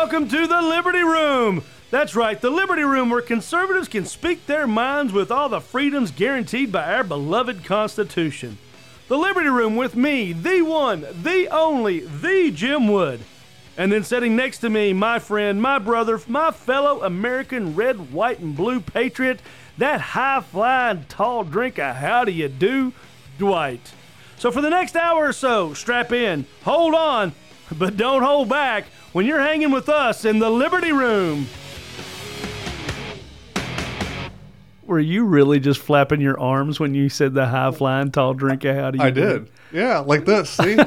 Welcome to the Liberty Room. That's right, the Liberty Room, where conservatives can speak their minds with all the freedoms guaranteed by our beloved Constitution. The Liberty Room with me, the one, the only, the Jim Wood. And then sitting next to me, my friend, my brother, my fellow American red, white, and blue patriot, that high flying, tall drinker, how do you do, Dwight. So for the next hour or so, strap in, hold on, but don't hold back when you're hanging with us in the Liberty Room. Were you really just flapping your arms when you said the high flying, tall drink of how do you I did. Yeah, like this. See?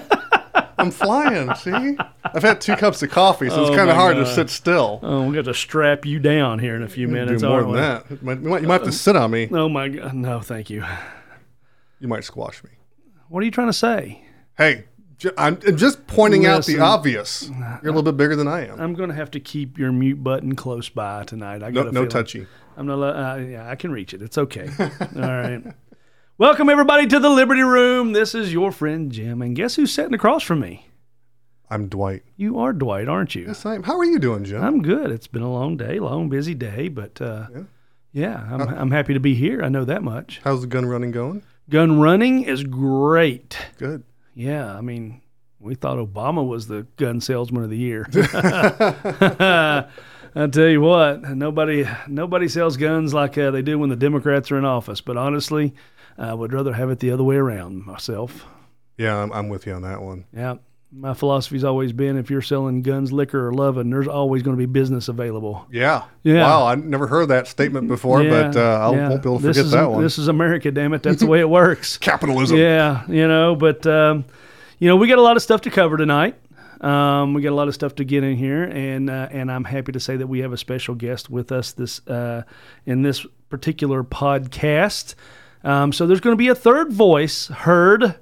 I'm flying. See? I've had two cups of coffee, so it's Oh kind of hard to sit still. Oh, we're going to strap you down here in a few minutes. Do more than we? that. You might, you might- have to sit on me. Oh my God. No, thank you. You might squash me. What are you trying to say? Hey, I'm just pointing out the obvious. You're a little bit bigger than I am. I'm going to have to keep your mute button close by tonight. I No, no touchy. I'm not. Uh, yeah, I can reach it. It's okay. All right. Welcome everybody to the Liberty Room. This is your friend Jim, and guess who's sitting across from me? I'm Dwight. You are Dwight, aren't you? Yes, I am. How are you doing, Jim? I'm good. It's been a long day, long busy day, but uh, Yeah. yeah, I'm, I'm happy to be here. I know that much. How's the gun running going? Gun running is great. Good. Yeah, I mean, we thought Obama was the gun salesman of the year. I tell you what, nobody nobody sells guns like uh, they do when the Democrats are in office. But honestly, I would rather have it the other way around myself. Yeah, I'm, I'm with you on that one. Yeah, my philosophy's always been: if you're selling guns, liquor, or loving, there's always going to be business available. Yeah. Yeah. Wow, I never heard that statement before, but uh, I yeah. won't be able to This forget is- that one. This is America, damn it. That's the way it works. Capitalism. Yeah, you know, but um, you know, we got a lot of stuff to cover tonight. Um, we got a lot of stuff to get in here, and uh, and I'm happy to say that we have a special guest with us this uh, in this particular podcast. Um, so there's going to be a third voice heard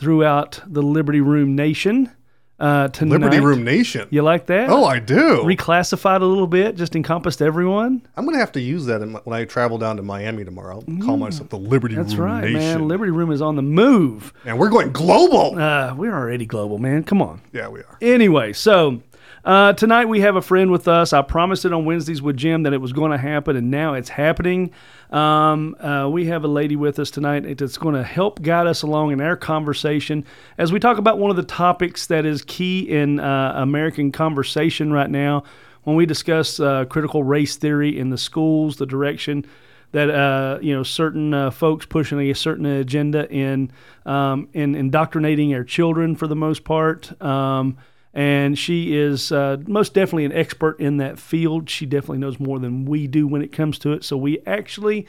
throughout the Liberty Room Nation uh, tonight. Liberty Room Nation. You like that? Oh, I do. reclassified a little bit, just encompassed everyone. I'm going to have to use that in my, when I travel down to Miami tomorrow. I'll call myself the Liberty Mm. That's Room right, Nation. man. Liberty Room is on the move. and we're going global. Uh, we're already global, man. Come on. yeah, we are. Anyway, so uh, tonight we have a friend with us. I promised it on Wednesdays with Jim that it was going to happen, and now it's happening. Um, uh, we have a lady with us tonight that's going to help guide us along in our conversation as we talk about one of the topics that is key in uh, American conversation right now. When we discuss uh, critical race theory in the schools, the direction that uh, you know certain uh, folks pushing a certain agenda in um, in indoctrinating our children for the most part. Um, and she is uh, most definitely an expert in that field. She definitely knows more than we do when it comes to it. So we actually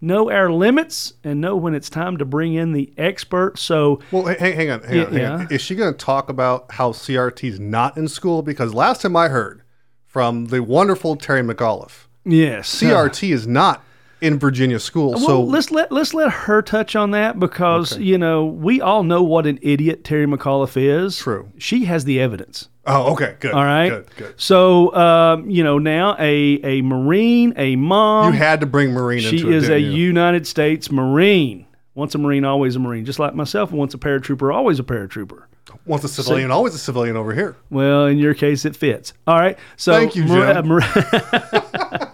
know our limits and know when it's time to bring in the expert. So Well, hang, hang on. Hang Yeah, on, hang on. Is she going to talk about how CRT is not in school? Because last time I heard from the wonderful Terry McAuliffe, yes, uh, CRT is not in Virginia school. Well, so let's let let's let her touch on that because you know we all know what an idiot Terry McAuliffe is. True. She has the evidence. oh, okay, good. All right. good, good. So um, you know now a a Marine, a mom. You had to bring Marine she into it. is a didn't you? United States Marine. Once a Marine, always a Marine. Just like myself, once a paratrooper, always a paratrooper. Once a civilian, always a civilian over here. Well, in your case, it fits. All right. So Thank you, Jim. Mar-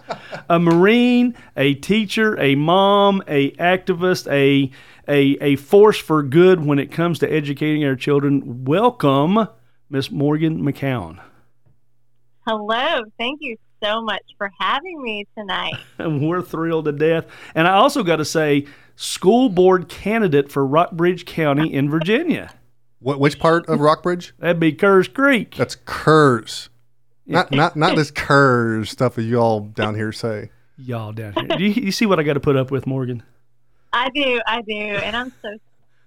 a Marine, a teacher, a mom, a activist, a, a a force for good when it comes to educating our children. Welcome, Miss Morgan McCown. Hello. Thank you so much for having me tonight. We're thrilled to death. And I also got to say, school board candidate for Rockbridge County in Virginia. What, which part of Rockbridge? That'd be Kerrs Creek. That's Kurs. Not not not this Kurs stuff that you all down here say. Y'all down here. Do you, you see what I got to put up with, Morgan? I do. I do. And I'm so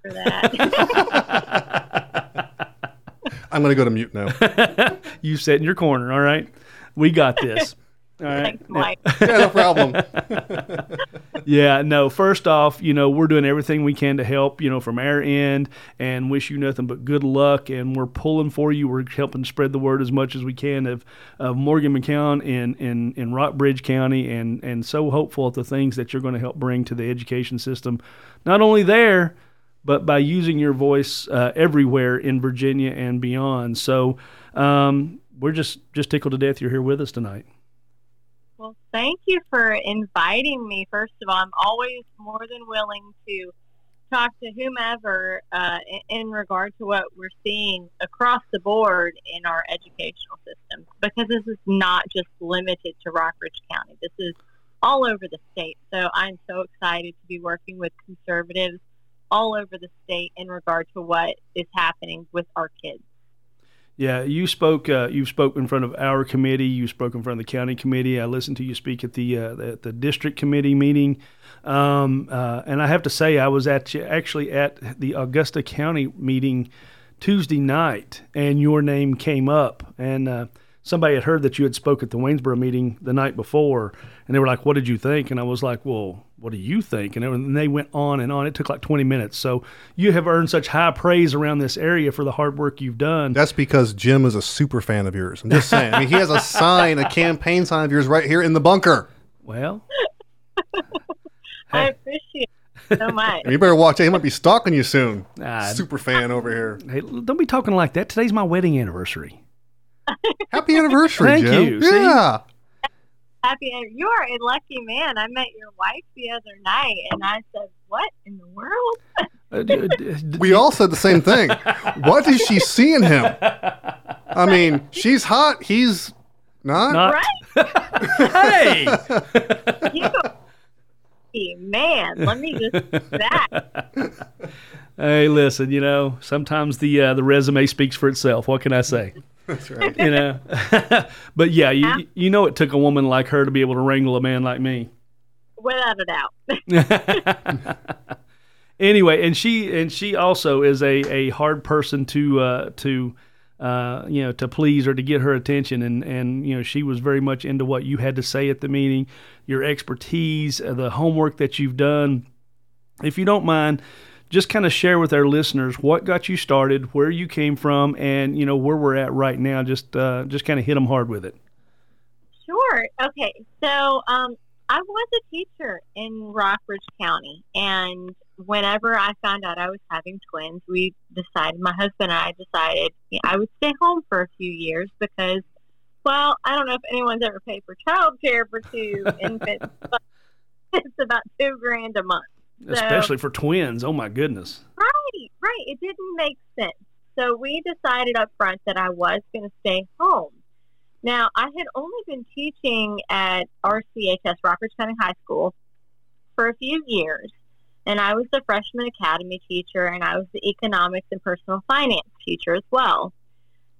for that. I'm gonna go to mute now. You sit in your corner, all right? We got this. All right. Thanks, Mike. yeah, no problem. Yeah, no, first off, you know, we're doing everything we can to help, you know, from our end and wish you nothing but good luck. And we're pulling for you. We're helping spread the word as much as we can of, of Morgan McCown in, in, in Rockbridge County and, and so hopeful at the things that you're going to help bring to the education system, not only there, but by using your voice uh, everywhere in Virginia and beyond. So, um, we're just just tickled to death you're here with us tonight. Thank you for inviting me. First of all, I'm always more than willing to talk to whomever uh, in regard to what we're seeing across the board in our educational system because this is not just limited to Rockbridge County. This is all over the state. So I'm so excited to be working with conservatives all over the state in regard to what is happening with our kids. Yeah, you spoke. Uh, you spoke in front of our committee. You spoke in front of the county committee. I listened to you speak at the uh, the, the, district committee meeting, um, uh, and I have to say I was at actually at the Augusta County meeting Tuesday night, and your name came up, and uh, somebody had heard that you had spoke at the Waynesboro meeting the night before, and they were like, "What did you think?" And I was like, "Well, what do you think?" And they went on and on. It took like 20 minutes. So you have earned such high praise around this area for the hard work you've done. That's because Jim is a super fan of yours. I'm just saying. I mean, he has a sign, a campaign sign of yours right here in the bunker. Well, I appreciate it so much. you better watch it. He might be stalking you soon. Ah, super fan over here. Hey, don't be talking like that. Today's my wedding anniversary. Happy anniversary, Thank Jim. you. Yeah. See? Happy, you are a lucky man. I met your wife the other night, and I said, "What in the world?" Uh, We all said the same thing. what is she seeing him? I mean, she's hot. He's not. Not- Right? hey, You, man, let me just that. Hey, listen. You know, sometimes the uh, the resume speaks for itself. What can I say? That's right. You know, but yeah, you you know, it took a woman like her to be able to wrangle a man like me. Without a doubt. anyway, and she and she also is a, a hard person to uh, to uh, you know to please or to get her attention, and and you know she was very much into what you had to say at the meeting, your expertise, uh, the homework that you've done. If you don't mind, just kind of share with our listeners what got you started, where you came from, and you know where we're at right now. Just uh, just kind of hit them hard with it. Sure. Okay. So um, I was a teacher in Rockbridge County, and whenever I found out I was having twins, we decided, my husband and I decided you know, I would stay home for a few years because, well, I don't know if anyone's ever paid for child care for two infants, but it's about two grand a month. So- Especially for twins. Oh my goodness. Right, right. It didn't make sense. So we decided up front that I was going to stay home. Now, I had only been teaching at RCHS, Rockbridge County High School, for a few years. And I was the freshman academy teacher, and I was the economics and personal finance teacher as well.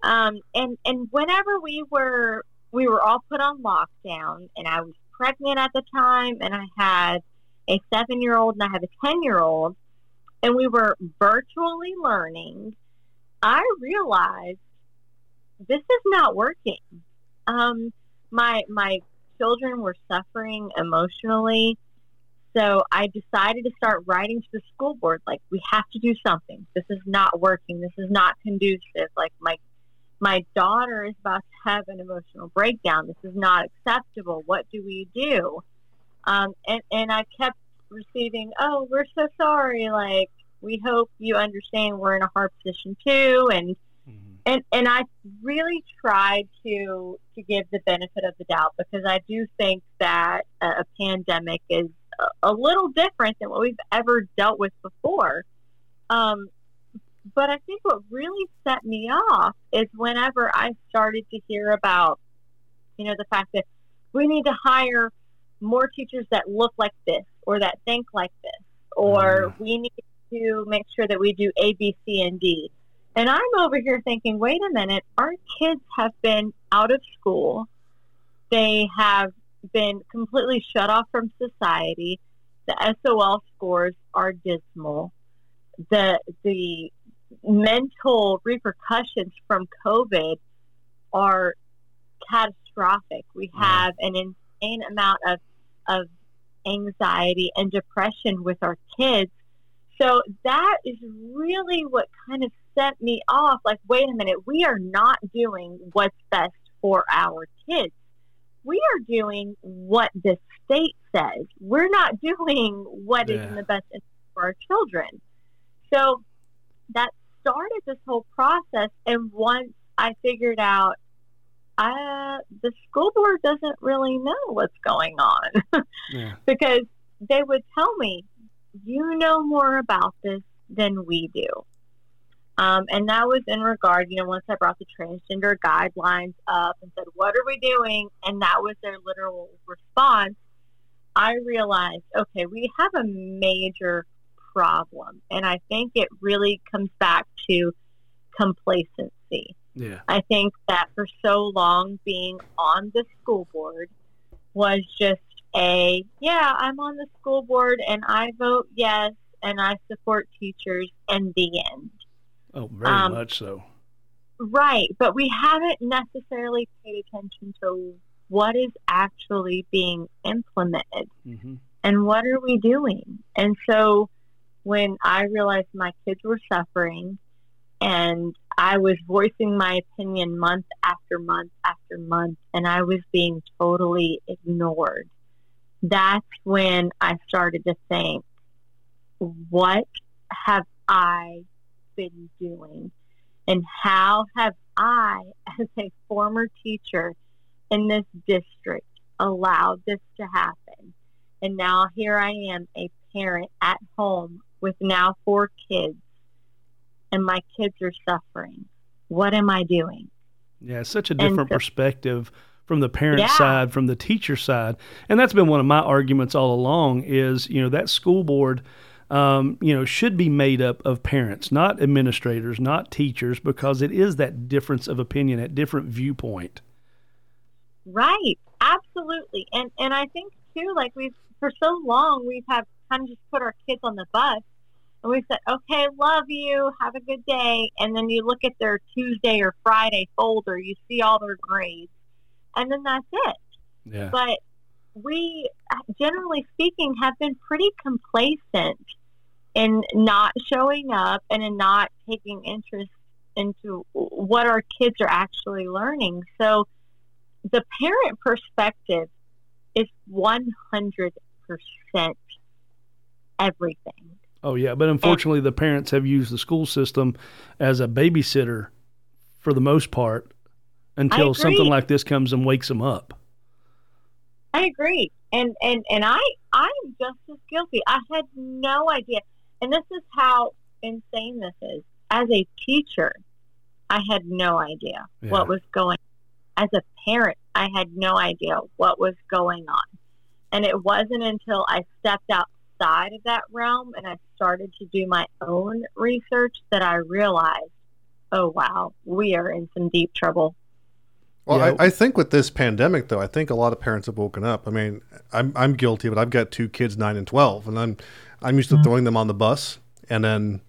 Um, and and whenever we were we were all put on lockdown, and I was pregnant at the time, and I had a seven year old and I have a ten year old, and we were virtually learning. I realized this is not working. Um, my my children were suffering emotionally, so I decided to start writing to the school board. Like, we have to do something. This is not working. This is not conducive. Like my my daughter is about to have an emotional breakdown. This is not acceptable. What do we do? Um, and and I kept receiving, oh, we're so sorry. Like, we hope you understand we're in a hard position too, and and and I really tried to to give the benefit of the doubt because I do think that a, a pandemic is a, a little different than what we've ever dealt with before. Um, but I think what really set me off is whenever I started to hear about, you know, the fact that we need to hire more teachers that look like this or that think like this, or mm. we need to make sure that we do A, B, C, and D. And I'm over here thinking, wait a minute, our kids have been out of school. They have been completely shut off from society. The SOL scores are dismal. The the mental repercussions from COVID are catastrophic. We mm. have an insane amount of of anxiety and depression with our kids. So that is really what kind of set me off. Like, wait a minute, we are not doing what's best for our kids. We are doing what the state says. We're not doing what is Yeah. in the best interest for our children. So that started this whole process. And once I figured out uh, the school board doesn't really know what's going on Yeah. because they would tell me, you know more about this than we do. Um, and that was in regard, you know, once I brought the transgender guidelines up and said, what are we doing? And that was their literal response. I realized, okay, we have a major problem. And I think it really comes back to complacency. Yeah. I think that for so long being on the school board was just a, yeah, I'm on the school board and I vote yes and I support teachers and the end. Oh, very Um, much so. Right, but we haven't necessarily paid attention to what is actually being implemented hmm and what are we doing? And so when I realized my kids were suffering and I was voicing my opinion month after month after month and I was being totally ignored, that's when I started to think, what have I been doing? And how have I, as a former teacher in this district, allowed this to happen? And now here I am, a parent at home with now four kids, and my kids are suffering. What am I doing? Yeah, it's such a different so- perspective from the parent Yeah. side, from the teacher side, and that's been one of my arguments all along. Is you know that school board, um, you know, should be made up of parents, not administrators, not teachers, because it is that difference of opinion, that different viewpoint. Right, absolutely. And and I think too, like we've for so long we've have kind of just put our kids on the bus and we said, Okay, love you, have a good day and then you look at their Tuesday or Friday folder, you see all their grades and then that's it. Yeah, But we generally speaking have been pretty complacent in not showing up and in not taking interest into what our kids are actually learning. So the parent perspective is 100% everything. Oh yeah, but unfortunately, the parents have used the school system as a babysitter for the most part until something like this comes and wakes them up. I agree. And and and I I'm just as guilty. I had no idea. And this is how insane this is. As a teacher, I had no idea Yeah. what was going as a parent, I had no idea what was going on. And it wasn't until I stepped outside of that realm and I started to do my own research that I realized, oh wow, we are in some deep trouble. Well, Yeah. I, I think with this pandemic, though, I think a lot of parents have woken up. I mean, I'm I'm guilty, but I've got two kids, nine and twelve, and I'm I'm used to mm-hmm. throwing them on the bus and then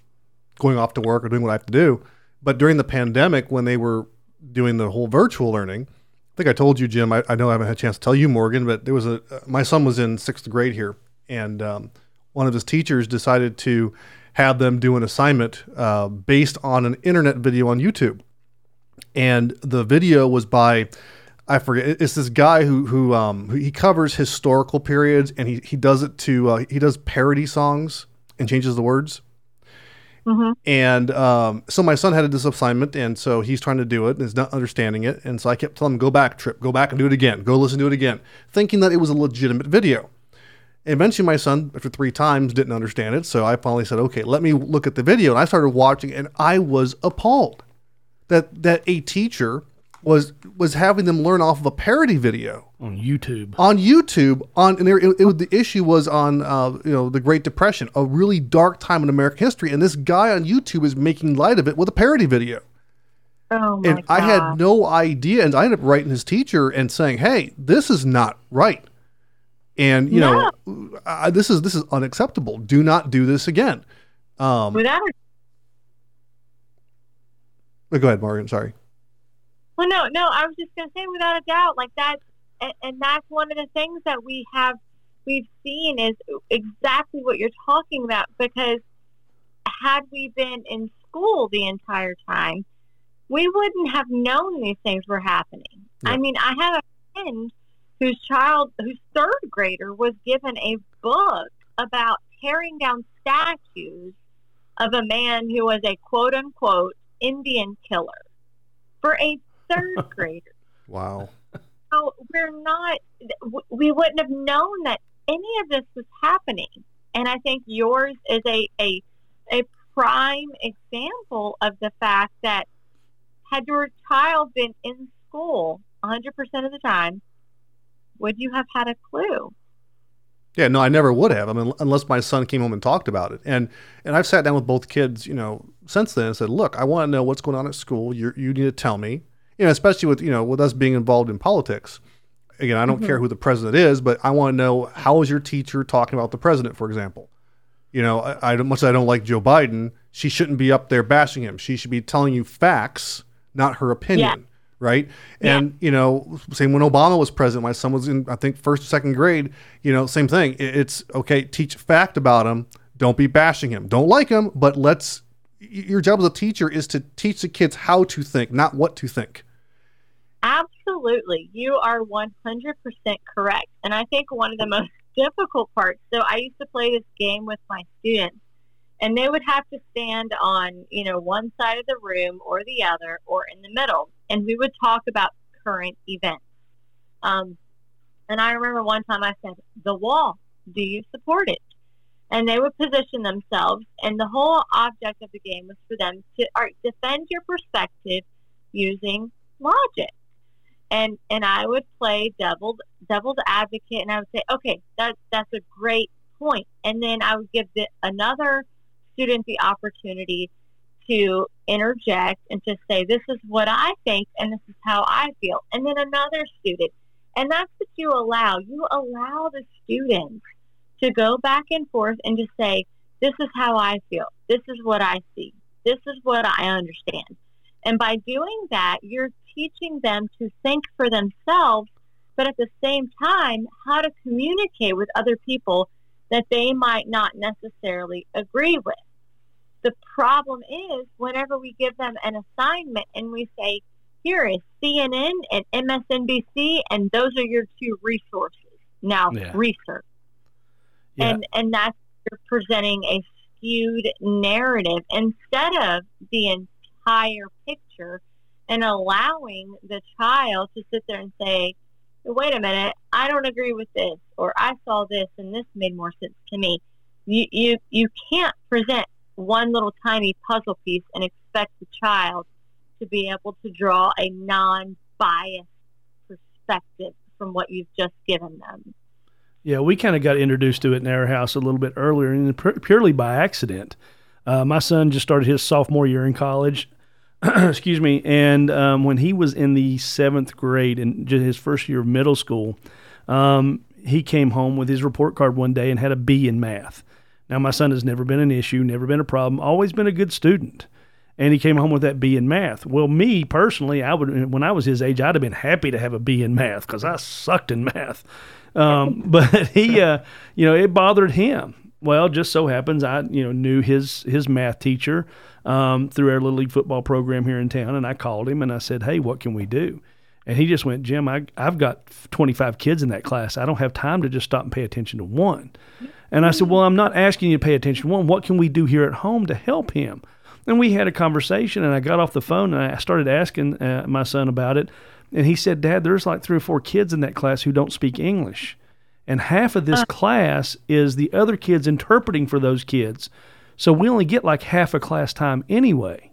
going off to work or doing what I have to do. But during the pandemic, when they were doing the whole virtual learning, I think I told you, Jim. I, I know I haven't had a chance to tell you, Morgan, but there was a my son was in sixth grade here, and um, one of his teachers decided to have them do an assignment uh, based on an internet video on YouTube. And the video was by I forget it's this guy who who um who, he covers historical periods and he he does it to uh, he does parody songs and changes the words. Hmm and um so my son had this assignment and so he's trying to do it and is not understanding it. And so I kept telling him go back trip. Go back and do it again. Go listen to it again. Thinking that it was a legitimate video eventually my son after three times didn't understand it so I finally said okay let me look at the video and I started watching and I was appalled that that a teacher was was having them learn off of a parody video on YouTube. on YouTube. On and there, it, it, the issue was on uh, you know the Great Depression, a really dark time in American history, and this guy on YouTube is making light of it with a parody video. Oh my And I had no idea, and I ended up writing his teacher and saying, "Hey, this is not right." And you know, uh, this is this is unacceptable. Do not do this again. Um, without a go ahead, Morgan. Sorry. Well, no, no. I was just going to say, without a doubt, like that, and, and that's one of the things that we have, we've seen is exactly what you're talking about. Because had we been in school the entire time, we wouldn't have known these things were happening. Yeah. I mean, I have a friend whose child, whose third grader, was given a book about tearing down statues of a man who was a quote unquote Indian killer for a third grader. Wow. So we're not, we wouldn't have known that any of this was happening. And I think yours is a, a, a prime example of the fact that had your child been in school 100% of the time, would you have had a clue? Yeah, no, I never would have. I mean, unless my son came home and talked about it. And and I've sat down with both kids, you know, since then and said, look, I want to know what's going on at school. You you need to tell me. You know, especially with you know with us being involved in politics. Again, I don't mm-hmm. care who the president is, but I want to know how is your teacher talking about the president, for example. You know, I, I much as I don't like Joe Biden, she shouldn't be up there bashing him. She should be telling you facts, not her opinion. Yeah right? Yeah. And you know, same when Obama was president, my son was in I think first or second grade. You know, same thing. It's okay. Teach fact about him. Don't be bashing him. Don't like him, but let's. Your job as a teacher is to teach the kids how to think, not what to think. Absolutely, you are one hundred percent correct. And I think one of the most difficult parts. So I used to play this game with my students and they would have to stand on you know one side of the room or the other or in the middle. And we would talk about current events. Um, and i remember one time i said the wall do you support it? And they would position themselves. And the whole object of the game was for them to defend your perspective using logic. And and i would play devil's devil's advocate and i would say okay that, that's a great point. And then i would give the, another student the opportunity to interject and to say, this is what I think and this is how I feel. And then another student. And that's what you allow. You allow the students to go back and forth and to say, this is how I feel. This is what I see. This is what I understand. And by doing that, you're teaching them to think for themselves, but at the same time, how to communicate with other people that they might not necessarily agree with. The problem is whenever we give them an assignment and we say, here is CNN and MSNBC, and those are your two resources. Now, yeah. research. Yeah. And, and that's you're presenting a skewed narrative instead of the entire picture and allowing the child to sit there and say, wait a minute, I don't agree with this, or I saw this and this made more sense to me. You, you, you can't present one little tiny puzzle piece and expect the child to be able to draw a non-biased perspective from what you've just given them. Yeah, we kind of got introduced to it in our house a little bit earlier, and purely by accident. Uh, my son just started his sophomore year in college. excuse me. And um, when he was in the seventh grade, in his first year of middle school, um, he came home with his report card one day and had a B in math. Now, my son has never been an issue, never been a problem, always been a good student. And he came home with that B in math. Well, me personally, I would when I was his age, I'd have been happy to have a B in math because I sucked in math. Um, but he, uh, you know, it bothered him. Well, just so happens I, you know, knew his his math teacher um, through our little league football program here in town, and I called him and I said, "Hey, what can we do?" And he just went, Jim, I, I've got 25 kids in that class. I don't have time to just stop and pay attention to one. And I said, Well, I'm not asking you to pay attention to one. What can we do here at home to help him? And we had a conversation, and I got off the phone and I started asking uh, my son about it. And he said, Dad, there's like three or four kids in that class who don't speak English. And half of this uh. class is the other kids interpreting for those kids. So we only get like half a class time anyway.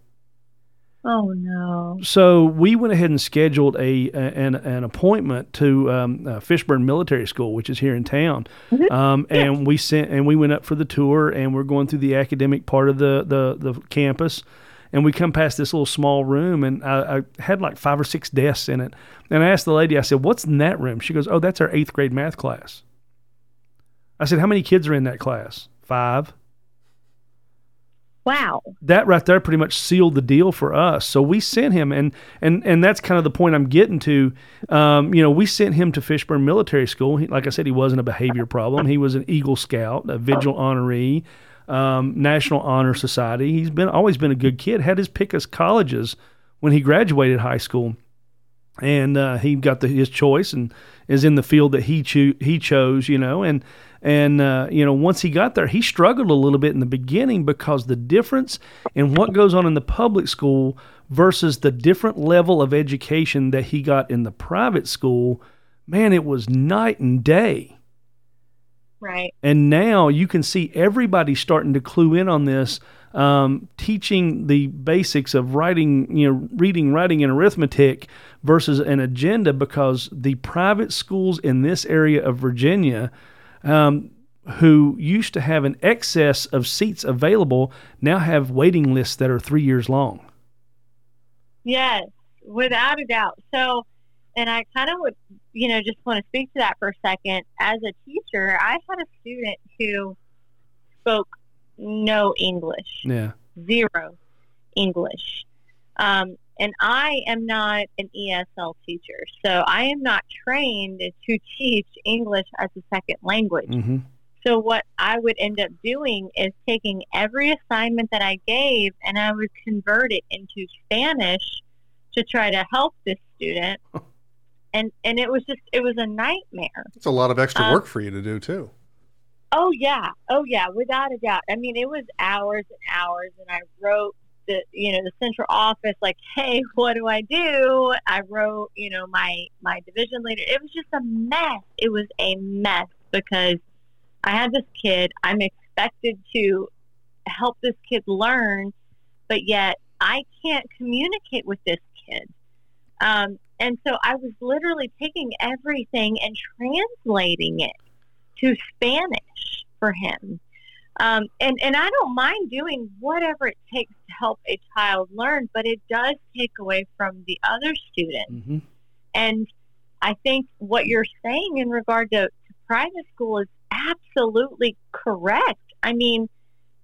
Oh no! So we went ahead and scheduled a, a an, an appointment to um, uh, Fishburne Military School, which is here in town, mm-hmm. um, and we sent and we went up for the tour, and we're going through the academic part of the the, the campus, and we come past this little small room, and I, I had like five or six desks in it, and I asked the lady, I said, "What's in that room?" She goes, "Oh, that's our eighth grade math class." I said, "How many kids are in that class?" Five. Wow. That right there pretty much sealed the deal for us. So we sent him, and and and that's kind of the point I'm getting to. Um, you know, we sent him to Fishburne Military School. He, like I said, he wasn't a behavior problem. He was an Eagle Scout, a Vigil honoree, um, National Honor Society. He's been always been a good kid. Had his pick as colleges when he graduated high school, and uh, he got the, his choice and is in the field that he cho- he chose. You know, and and, uh, you know, once he got there, he struggled a little bit in the beginning because the difference in what goes on in the public school versus the different level of education that he got in the private school, man, it was night and day. Right. And now you can see everybody starting to clue in on this, um, teaching the basics of writing, you know, reading, writing, and arithmetic versus an agenda because the private schools in this area of Virginia, um, who used to have an excess of seats available, now have waiting lists that are three years long. Yes, without a doubt. So, and I kind of would, you know, just want to speak to that for a second. As a teacher, I had a student who spoke no English, Yeah. zero English. Um, and I am not an ESL teacher, so I am not trained to teach English as a second language. hmm So what I would end up doing is taking every assignment that I gave and I would convert it into Spanish to try to help this student. And and it was just it was a nightmare. It's a lot of extra Um, work for you to do too. Oh yeah. Oh yeah, without a doubt. I mean, it was hours and hours and I wrote the you know, the central office like, "Hey, what do I do?" I wrote, you know, my my division leader. It was just a mess. It was a mess because I had this kid. I'm expected to help this kid learn, but yet I can't communicate with this kid. Um, and so I was literally taking everything and translating it to Spanish for him. Um, and, and I don't mind doing whatever it takes to help a child learn, but it does take away from the other students. hmm And I think what you're saying in regard to, to private school is absolutely correct. I mean,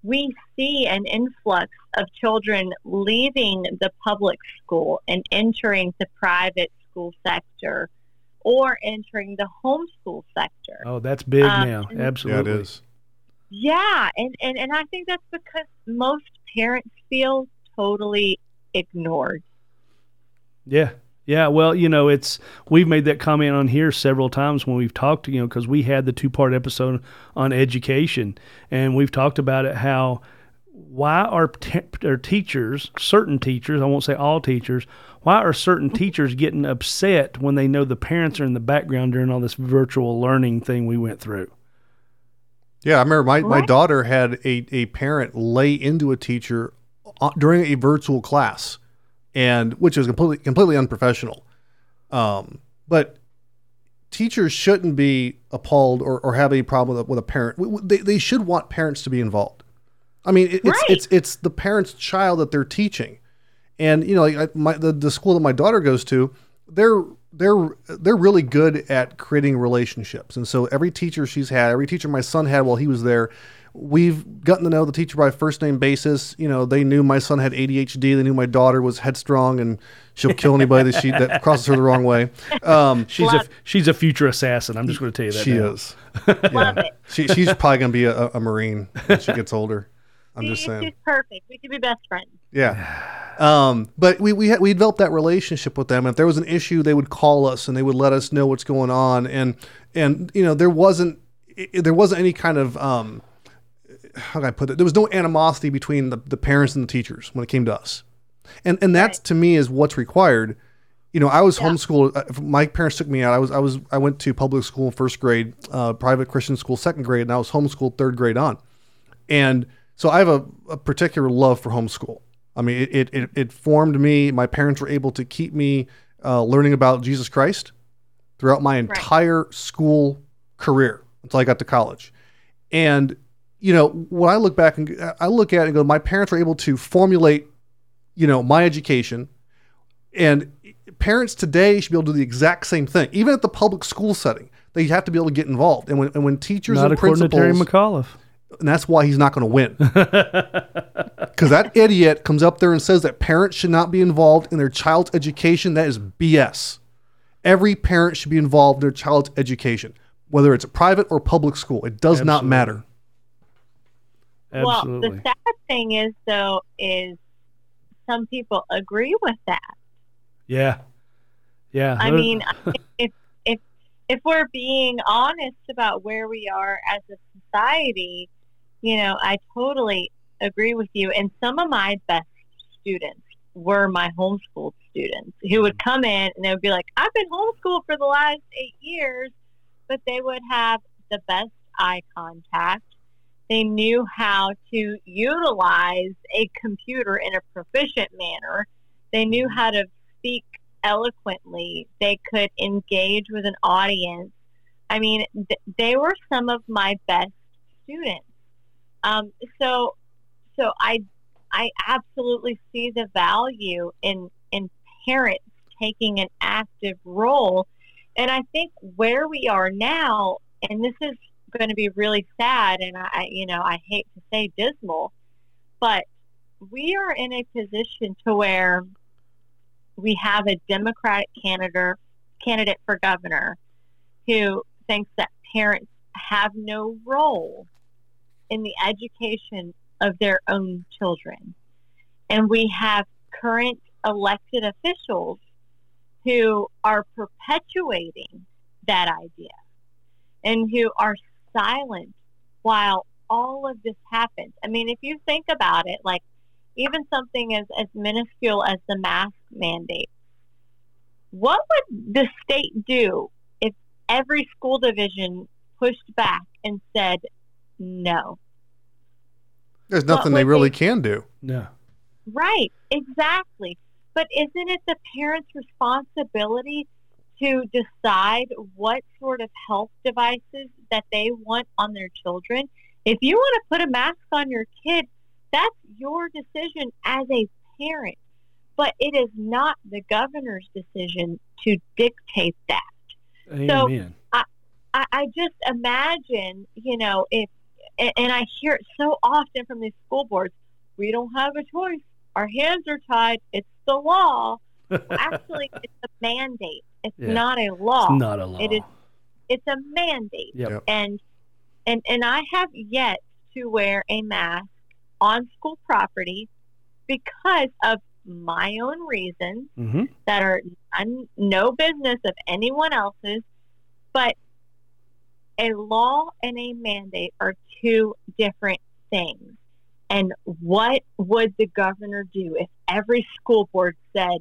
we see an influx of children leaving the public school and entering the private school sector or entering the homeschool sector. Oh, that's big Um, now. and- Absolutely. Yeah, it is. Yeah, and, and, and I think that's because most parents feel totally ignored. Yeah. Yeah, well, you know, it's we've made that comment on here several times when we've talked, you know, because we had the two part episode on education, and we've talked about it how why are, te- are teachers, certain teachers, I won't say all teachers, why are certain mm-hmm. teachers getting upset when they know the parents are in the background during all this virtual learning thing we went through? Yeah, I remember my, my daughter had a, a parent lay into a teacher uh, during a virtual class, and which was completely completely unprofessional. Um, but teachers shouldn't be appalled or, or have any problem with a, with a parent. They, they should want parents to be involved. I mean, it, it's Right. it's it's the parent's child that they're teaching, and you know, like I, my the, the school that my daughter goes to, they're they're they're really good at creating relationships, and so every teacher she's had, every teacher my son had while he was there, we've gotten to know the teacher by first name basis. You know, they knew my son had ADHD. They knew my daughter was headstrong and she'll kill anybody that she that crosses her the wrong way. Um, She's a she's a future assassin. I'm just going to tell you that. she now. is. Love it. She, she's probably gonna be a, a marine when she gets older. I'm See, just saying. She's perfect. We could be best friends. Yeah. Um, but we we had, we developed that relationship with them. If there was an issue, they would call us and they would let us know what's going on. And and you know there wasn't i there wasn't any kind of um, how can I put it? There was no animosity between the, the parents and the teachers when it came to us. And and that's Right. to me is what's required. You know, I was Yeah. homeschooled. uh, My parents took me out. I was I was I went to public school in first grade, uh, private Christian school second grade, and I was homeschooled third grade on. And so I have a, a particular love for homeschool. I mean, it, it, it, it formed me. My parents were able to keep me uh, learning about Jesus Christ throughout my entire school career until I got to college. And, you know, when I look back and I look at it and go, my parents were able to formulate, you know, my education. And parents today should be able to do the exact same thing. Even at the public school setting, they have to be able to get involved. And when, and when teachers Not and according to principals, Terry McAuliffe. And that's why he's not going to win. Because that idiot comes up there and says that parents should not be involved in their child's education. That is BS. Every parent should be involved in their child's education, whether it's a private or public school. It does not matter. Absolutely. Well, the sad thing is, though, is some people agree with that. yeah. Yeah. I mean, if if if we're being honest about where we are as a society, you know, I totally agree with you. And some of my best students were my homeschooled students who would mm-hmm. come in and they would be like, I've been homeschooled for the last eight years, but they would have the best eye contact. They knew how to utilize a computer in a proficient manner. They knew mm-hmm. how to speak eloquently. They could engage with an audience. I mean, th- they were some of my best students. Um, so, so I, I absolutely see the value in in parents taking an active role, and I think where we are now, and this is going to be really sad, and I, you know, I hate to say dismal, but we are in a position to where we have a Democratic candidate candidate for governor who thinks that parents have no role in the education of their own children. And we have current elected officials who are perpetuating that idea and who are silent while all of this happens. I mean, if you think about it, like even something as, as minuscule as the mask mandate, what would the state do if every school division pushed back and said no? There's nothing they really they, can do. No. Right, exactly. But isn't it the parents' responsibility to decide what sort of health devices that they want on their children? If you want to put a mask on your kid, that's your decision as a parent. But it is not the governor's decision to dictate that. Amen. So I, I, I just imagine, you know, if and I hear it so often from these school boards, we don't have a choice. Our hands are tied. It's the law. Actually, it's a mandate. It's yeah. not a law. It's not a law. It is. It's a mandate. Yep. And and and I have yet to wear a mask on school property because of my own reasons mm-hmm. that are un- no business of anyone else's. But a law and a mandate are two different things. And what would the governor do if every school board said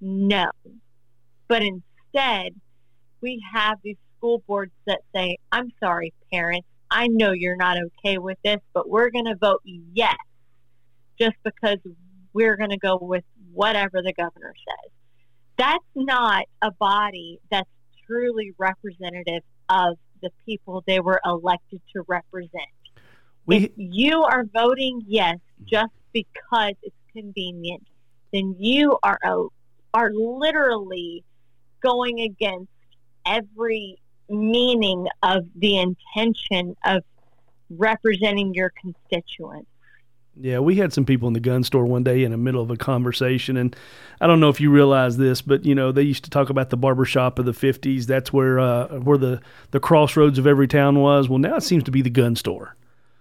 no? But instead, we have these school boards that say, I'm sorry, parents, I know you're not okay with this, but we're going to vote yes just because we're going to go with whatever the governor says. That's not a body that's truly representative of the people they were elected to represent. We, if you are voting yes just because it's convenient, then you are are literally going against every meaning of the intention of representing your constituents. Yeah, we had some people in the gun store one day in the middle of a conversation, and I don't know if you realize this, but you know they used to talk about the barbershop of the '50s. That's where uh, where the the crossroads of every town was. Well, now it seems to be the gun store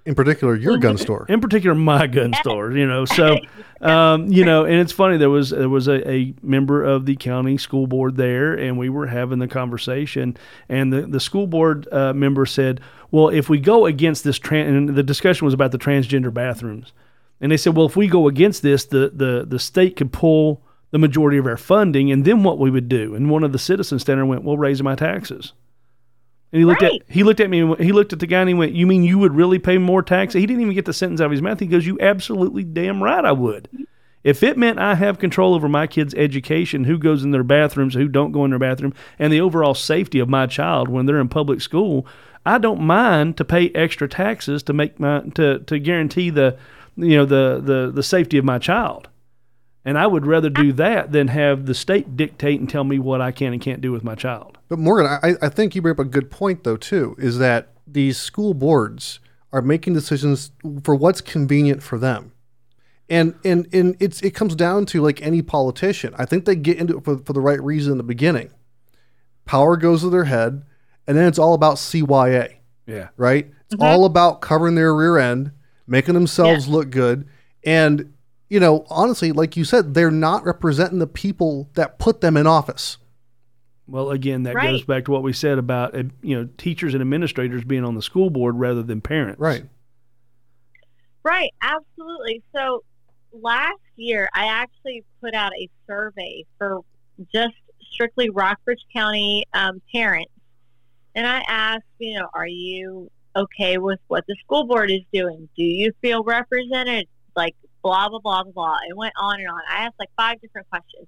in particular your gun store in particular my gun store you know so um, you know and it's funny there was there was a, a, member of the county school board there and we were having the conversation and the, the school board uh, member said well if we go against this trans and the discussion was about the transgender bathrooms and they said well if we go against this the the, the state could pull the majority of our funding and then what we would do and one of the citizens standing there went well raise my taxes and he looked right. at he looked at me. He looked at the guy and he went, "You mean you would really pay more tax?" He didn't even get the sentence out of his mouth. He goes, "You absolutely damn right I would." If it meant I have control over my kids' education, who goes in their bathrooms, who don't go in their bathroom, and the overall safety of my child when they're in public school, I don't mind to pay extra taxes to make my to to guarantee the you know the the the safety of my child. And I would rather do that than have the state dictate and tell me what I can and can't do with my child. But Morgan, I, I think you bring up a good point though too, is that these school boards are making decisions for what's convenient for them. And and and it's it comes down to like any politician. I think they get into it for, for the right reason in the beginning. Power goes to their head, and then it's all about CYA. Yeah. Right? It's mm-hmm. all about covering their rear end, making themselves yeah. look good. And you know, honestly, like you said, they're not representing the people that put them in office. Well, again, that right. goes back to what we said about uh, you know teachers and administrators being on the school board rather than parents. Right. Right. Absolutely. So last year, I actually put out a survey for just strictly Rockbridge County um, parents, and I asked, you know, are you okay with what the school board is doing? Do you feel represented? Like blah blah blah blah blah. It went on and on. I asked like five different questions.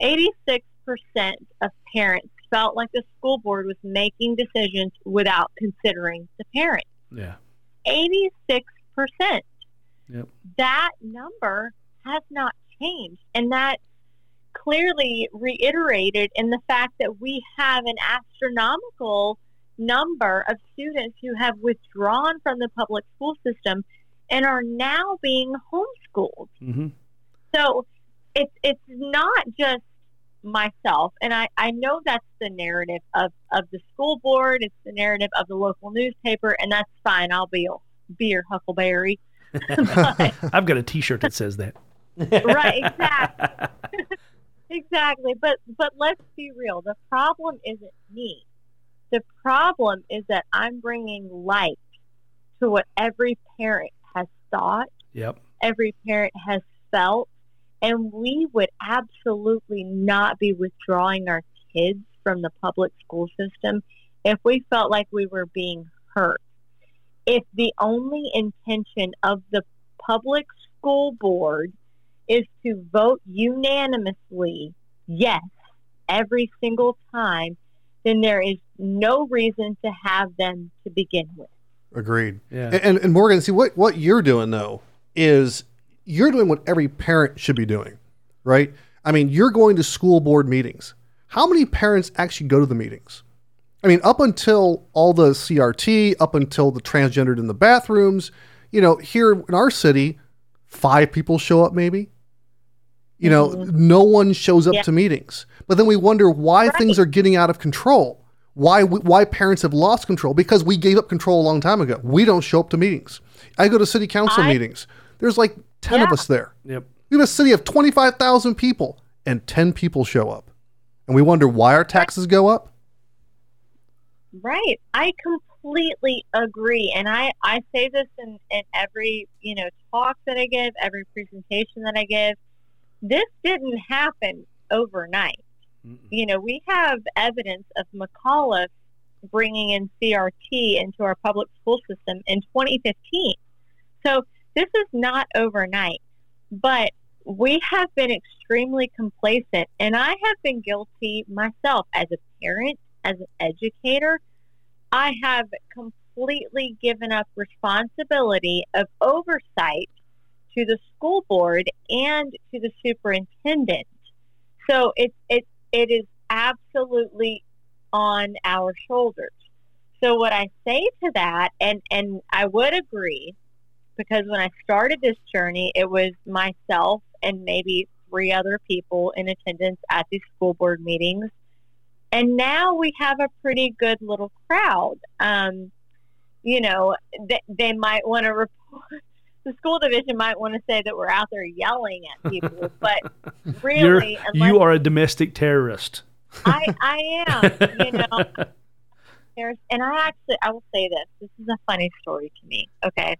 Eighty six percent of parents felt like the school board was making decisions without considering the parent. Yeah. Eighty six percent. Yep. That number has not changed, and that clearly reiterated in the fact that we have an astronomical number of students who have withdrawn from the public school system and are now being homeschooled. Mm-hmm. So it's it's not just myself, and I, I know that's the narrative of, of the school board. It's the narrative of the local newspaper, and that's fine. I'll be be your huckleberry. But- I've got a T-shirt that says that. right, exactly. exactly. But but let's be real. The problem isn't me. The problem is that I'm bringing light to what every parent has thought, Yep. every parent has felt, and we would absolutely not be withdrawing our kids from the public school system if we felt like we were being hurt. If the only intention of the public school board is to vote unanimously yes every single time, then there is no reason to have them to begin with. Agreed. Yeah. And, and Morgan, see what what you're doing though is you're doing what every parent should be doing, right? I mean, you're going to school board meetings. How many parents actually go to the meetings? I mean, up until all the CRT, up until the transgendered in the bathrooms, you know, here in our city, five people show up maybe. You know, mm-hmm. no one shows up Yeah. to meetings. But then we wonder why Right. things are getting out of control. Why why parents have lost control because we gave up control a long time ago. We don't show up to meetings. I go to city council I- meetings. There's like 10 of us there. Yep. We have a city of 25,000 people and 10 people show up. And we wonder why our taxes go up? Right. I completely agree. And I, I say this in, in every, you know, talk that I give, every presentation that I give. This didn't happen overnight. Mm-mm. You know, we have evidence of McAuliffe bringing in CRT into our public school system in 2015. So this is not overnight, but we have been extremely complacent, and I have been guilty myself as a parent, as an educator. I have completely given up responsibility of oversight to the school board and to the superintendent. So it it it is absolutely on our shoulders. So what I say to that, and and I would agree, because when I started this journey, it was myself and maybe three other people in attendance at these school board meetings, and now we have a pretty good little crowd. Um, you know, they, they might want to report. The school division might want to say that we're out there yelling at people, but really, you are a domestic terrorist. I, I am, you know. There's, and I actually, I will say this. This is a funny story to me. Okay.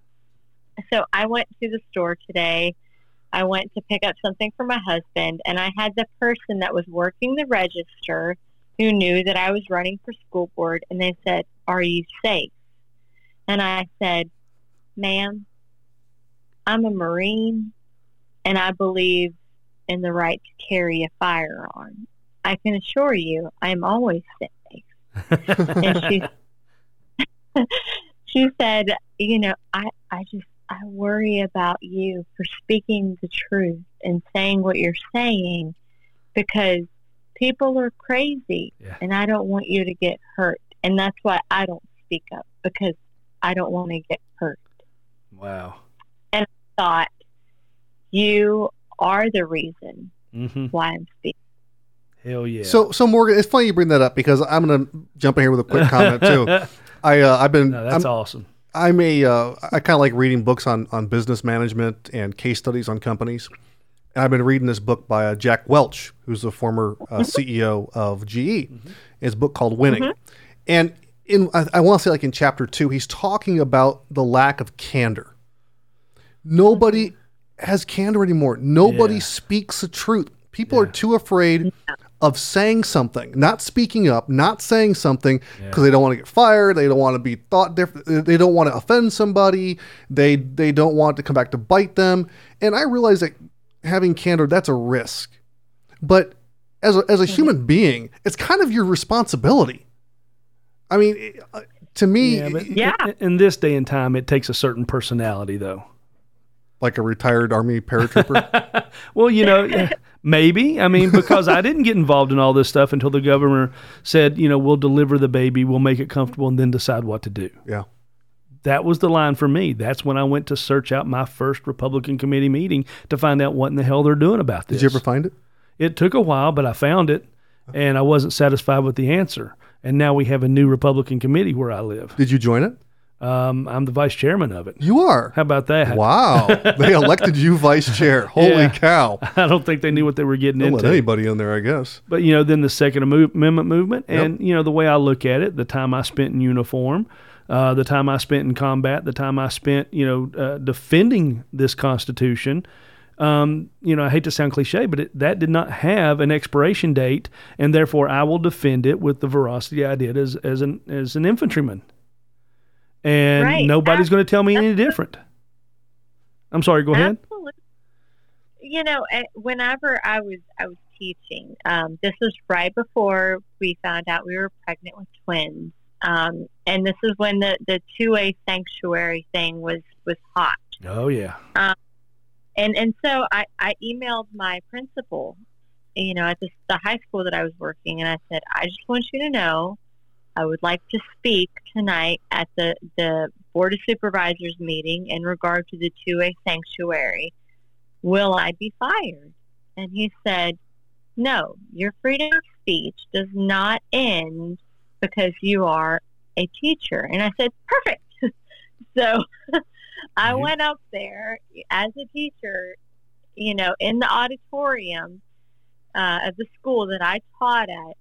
So I went to the store today. I went to pick up something for my husband, and I had the person that was working the register who knew that I was running for school board, and they said, Are you safe? And I said, Ma'am, I'm a Marine, and I believe in the right to carry a firearm. I can assure you, I am always safe. And she, she said, you know, I, I just, I worry about you for speaking the truth and saying what you're saying because people are crazy Yeah. and I don't want you to get hurt. And that's why I don't speak up because I don't want to get hurt. wow. Thought you are the reason hmm why I'm speaking. Hell yeah. So, so Morgan, it's funny you bring that up because I'm going to jump in here with a quick comment too. I, uh, I've been, no, that's I'm, awesome. I'm a, uh, I kind of like reading books on, on business management and case studies on companies. And I've been reading this book by uh, Jack Welch, who's the former uh, CEO of GE. It's a book called Winning. And in, I, I want to say like in chapter two, he's talking about the lack of candor. Nobody has candor anymore. Nobody Yeah. speaks the truth. People are too afraid of saying something, not speaking up, not saying something because they don't want to get fired. They don't want to be thought different. They don't want to offend somebody. They they don't want to come back to bite them. And I realize that having candor that's a risk, but as a, as a mm-hmm. human being, it's kind of your responsibility. I mean, eh, uh, to me, Yeah, but eh, Yeah. in, in this day and time, it takes a certain personality, though. Like a retired army paratrooper. Well, you know, maybe. I mean, because I didn't get involved in all this stuff until the governor said, you know, we'll deliver the baby, we'll make it comfortable, and then decide what to do. yeah. That was the line for me. That's when I went to search out my first Republican committee meeting to find out what in the hell they're doing about this. Did you ever find it? It took a while, but I found it, and I wasn't satisfied with the answer. And now we have a new Republican committee where I live. Did you join it? Um, I'm the vice chairman of it. You are. How about that? Wow. they elected you vice chair. Holy Yeah. cow. I don't think they knew what they were getting Don't let into. anybody in there, I guess. But you know, then the Second Amendment movement, and you know the way I look at it, the time I spent in uniform, uh, the time I spent in combat, the time I spent, you know, uh, defending this Constitution. Um, you know, I hate to sound cliche, but it, that did not have an expiration date, and therefore I will defend it with the veracity I did as as an as an infantryman. And Right. nobody's going to tell me any different. I'm sorry. Go ahead. Absolutely. You know, eh, whenever I was I was teaching, um, this was right before we found out we were pregnant with twins, um, and this is when the the two A sanctuary thing was was hot. Oh yeah. and and so I, I emailed my principal, you know, at the, the high school that I was working, and I said, I just want you to know, I would like to speak tonight at the the board of supervisors meeting in regard to the two A sanctuary. Will I be fired? And he said, No, your freedom of speech does not end because you are a teacher. And I said, Perfect. so I Mhm. went up there as a teacher, you know, in the auditorium uh, of the school that I taught at,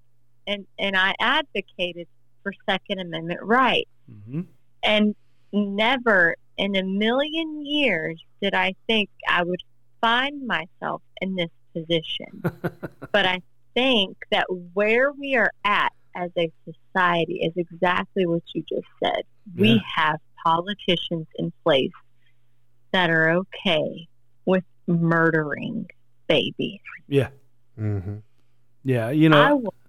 and, and I advocated for Second Amendment rights. hmm And never in a million years did I think I would find myself in this position. but I think that where we are at as a society is exactly what you just said. Yeah. We have politicians in place that are okay with murdering babies. Yeah. Mm-hmm. Yeah. You know. I will not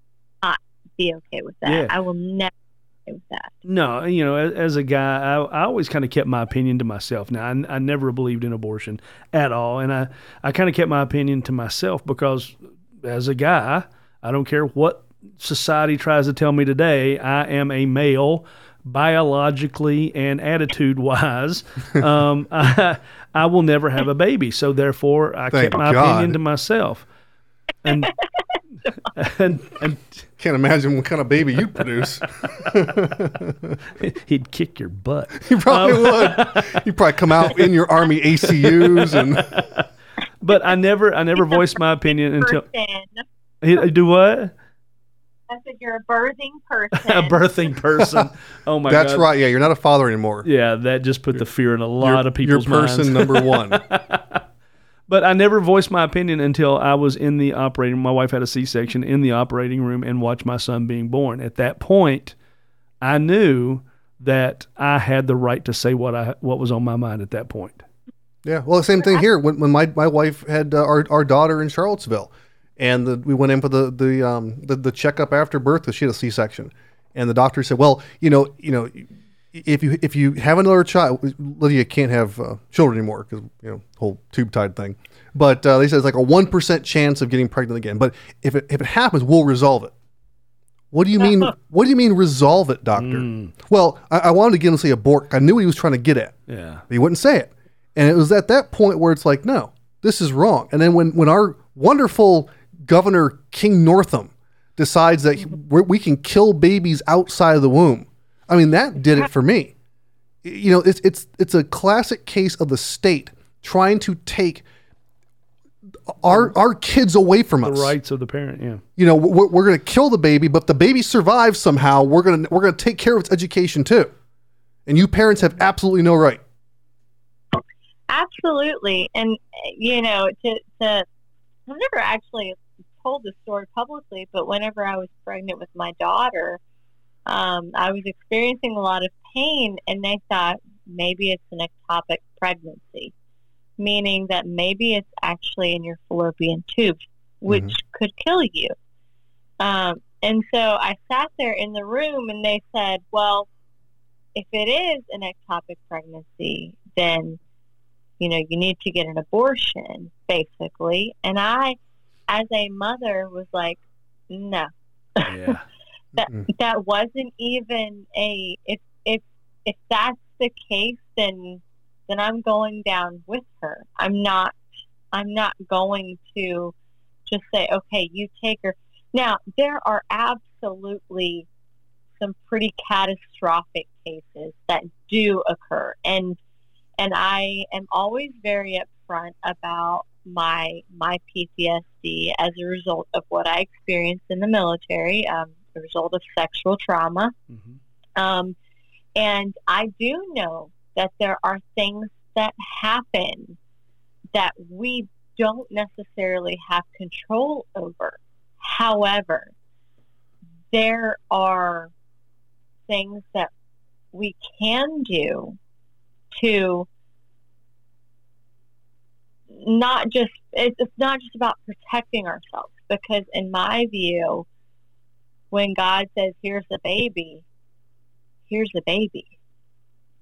be okay with that. Yeah. I will never be okay with that. No, you know, as, as a guy, I, I always kind of kept my opinion to myself. Now, I, I never believed in abortion at all, and I, I kind of kept my opinion to myself because, as a guy, I don't care what society tries to tell me today. I am a male, biologically and attitude wise. um, I, I will never have a baby, so therefore, I Thank kept my God. opinion to myself. And and, and Can't imagine what kind of baby you'd produce. he'd kick your butt. you probably Um, would. You'd probably come out in your army ACUs and But I never, I never voiced my opinion until Person. He- do what? I said you're a birthing person. A birthing person. Oh my god. that's god. right. Yeah, you're not a father anymore. Yeah, that just put the fear in a lot You're- of people's You're person minds. number one. But I never voiced my opinion until I was in the operating. My wife had a C-section in the operating room and watched my son being born. At that point, I knew that I had the right to say what I what was on my mind at that point. Yeah, well, the same thing here. When, when my, my wife had uh, our, our daughter in Charlottesville, and the, we went in for the the, um, the the checkup after birth she had a C section, and the doctor said, "Well, you know, you know, if you if you have another child, Lydia can't have uh, children anymore because you know whole tube tied thing." But uh, they said it's like a one percent chance of getting pregnant again. But if it if it happens, we'll resolve it. What do you mean? what do you mean resolve it, doctor? Well, I, I wanted to get him to say abort. I knew what he was trying to get at. Yeah. He wouldn't say it. And it was at that point where it's like, no, this is wrong. And then when, when our wonderful governor, King Northam, decides that he- we can kill babies outside of the womb, I mean, that did it for me. You know, it's, it's, it's a classic case of the state trying to take our, our kids away from us. The rights of the parent. Yeah. You know, we're, we're going to kill the baby, but the baby survives somehow, we're going to, we're going to take care of its education too. And you parents have absolutely no right. Absolutely, and you know, to to I've never actually told the story publicly, but whenever I was pregnant with my daughter, um, I was experiencing a lot of pain, and they thought maybe it's an ectopic pregnancy, meaning that maybe it's actually in your fallopian tubes, which Mhm. could kill you. Um, and so I sat there in the room, and they said, "Well, if it is an ectopic pregnancy, then you know you need to get an abortion, basically." And I, as a mother, was like, "No." Yeah. that Mm. that wasn't even a if if if that's the case then then I'm going down with her. I'm not I'm not going to just say, Okay, you take her now there are absolutely some pretty catastrophic cases that do occur and and I am always very upfront about my my PTSD as a result of what I experienced in the military, um, result of sexual trauma. Mhm. Um, and I do know that there are things that happen that we don't necessarily have control over. However, there are things that we can do to not just it's not just about protecting ourselves because in my view when god says here's a baby. Here's a baby.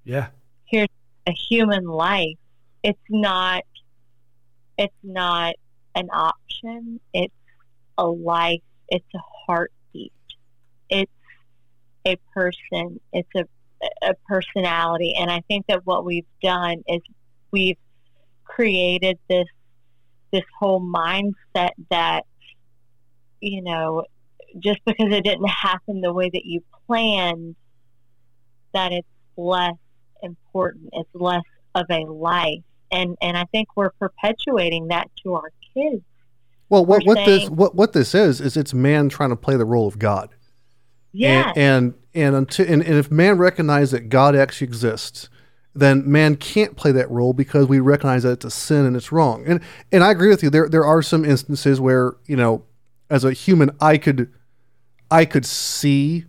Yeah. Here's a human life. It's not it's not an option. It's a life. It's a heartbeat. It's a person. It's a a personality. And i think that what we've done is we've created this this whole mindset that you know just because it didn't happen the way that you planned that it's less important it's less of a life and and i think we're perpetuating that to our kids Well, what We're what this what what this is is it's man trying to play the role of God. yeah And and and, until, and and if man recognizes that God actually exists, then man can't play that role because we recognize that it's a sin and it's wrong. And and I agree with you. There there are some instances where you know, as a human, I could I could see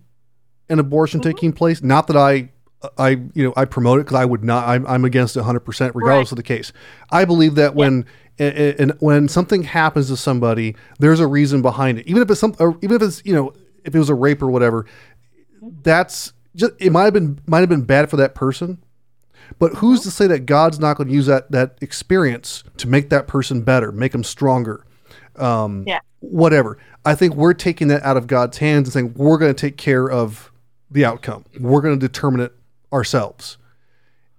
an abortion Mm-hmm. taking place. Not that I I you know I promote it because I would not. I'm, I'm against it 100 percent regardless Right. of the case. I believe that when and when something happens to somebody, there's a reason behind it. Even if it's some, or even if it's you know if it was a rape or whatever, that's just it might have been might have been bad for that person. But who's to say that God's not going to use that that experience to make that person better, make them stronger, um, Yeah. whatever? I think we're taking that out of God's hands and saying we're going to take care of the outcome. We're going to determine it ourselves,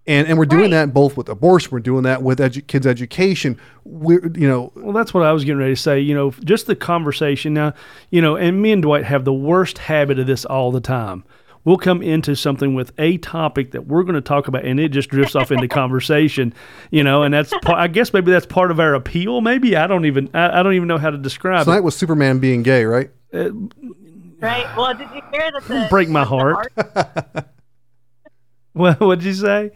and and we're doing Right. that both with abortion. We're doing that with edu- kids' education. We're you know Well, that's what I was getting ready to say. You know, just the conversation now, you know, and me and Dwight have the worst habit of this all the time. We'll come into something with a topic that we're going to talk about, and it just drifts off into conversation, you know. And that's, part, I guess, maybe that's part of our appeal. Maybe I don't even, I, I don't even know how to describe it tonight was Superman being gay, right? Uh, right well did you hear that the Break my heart. art- What would you say?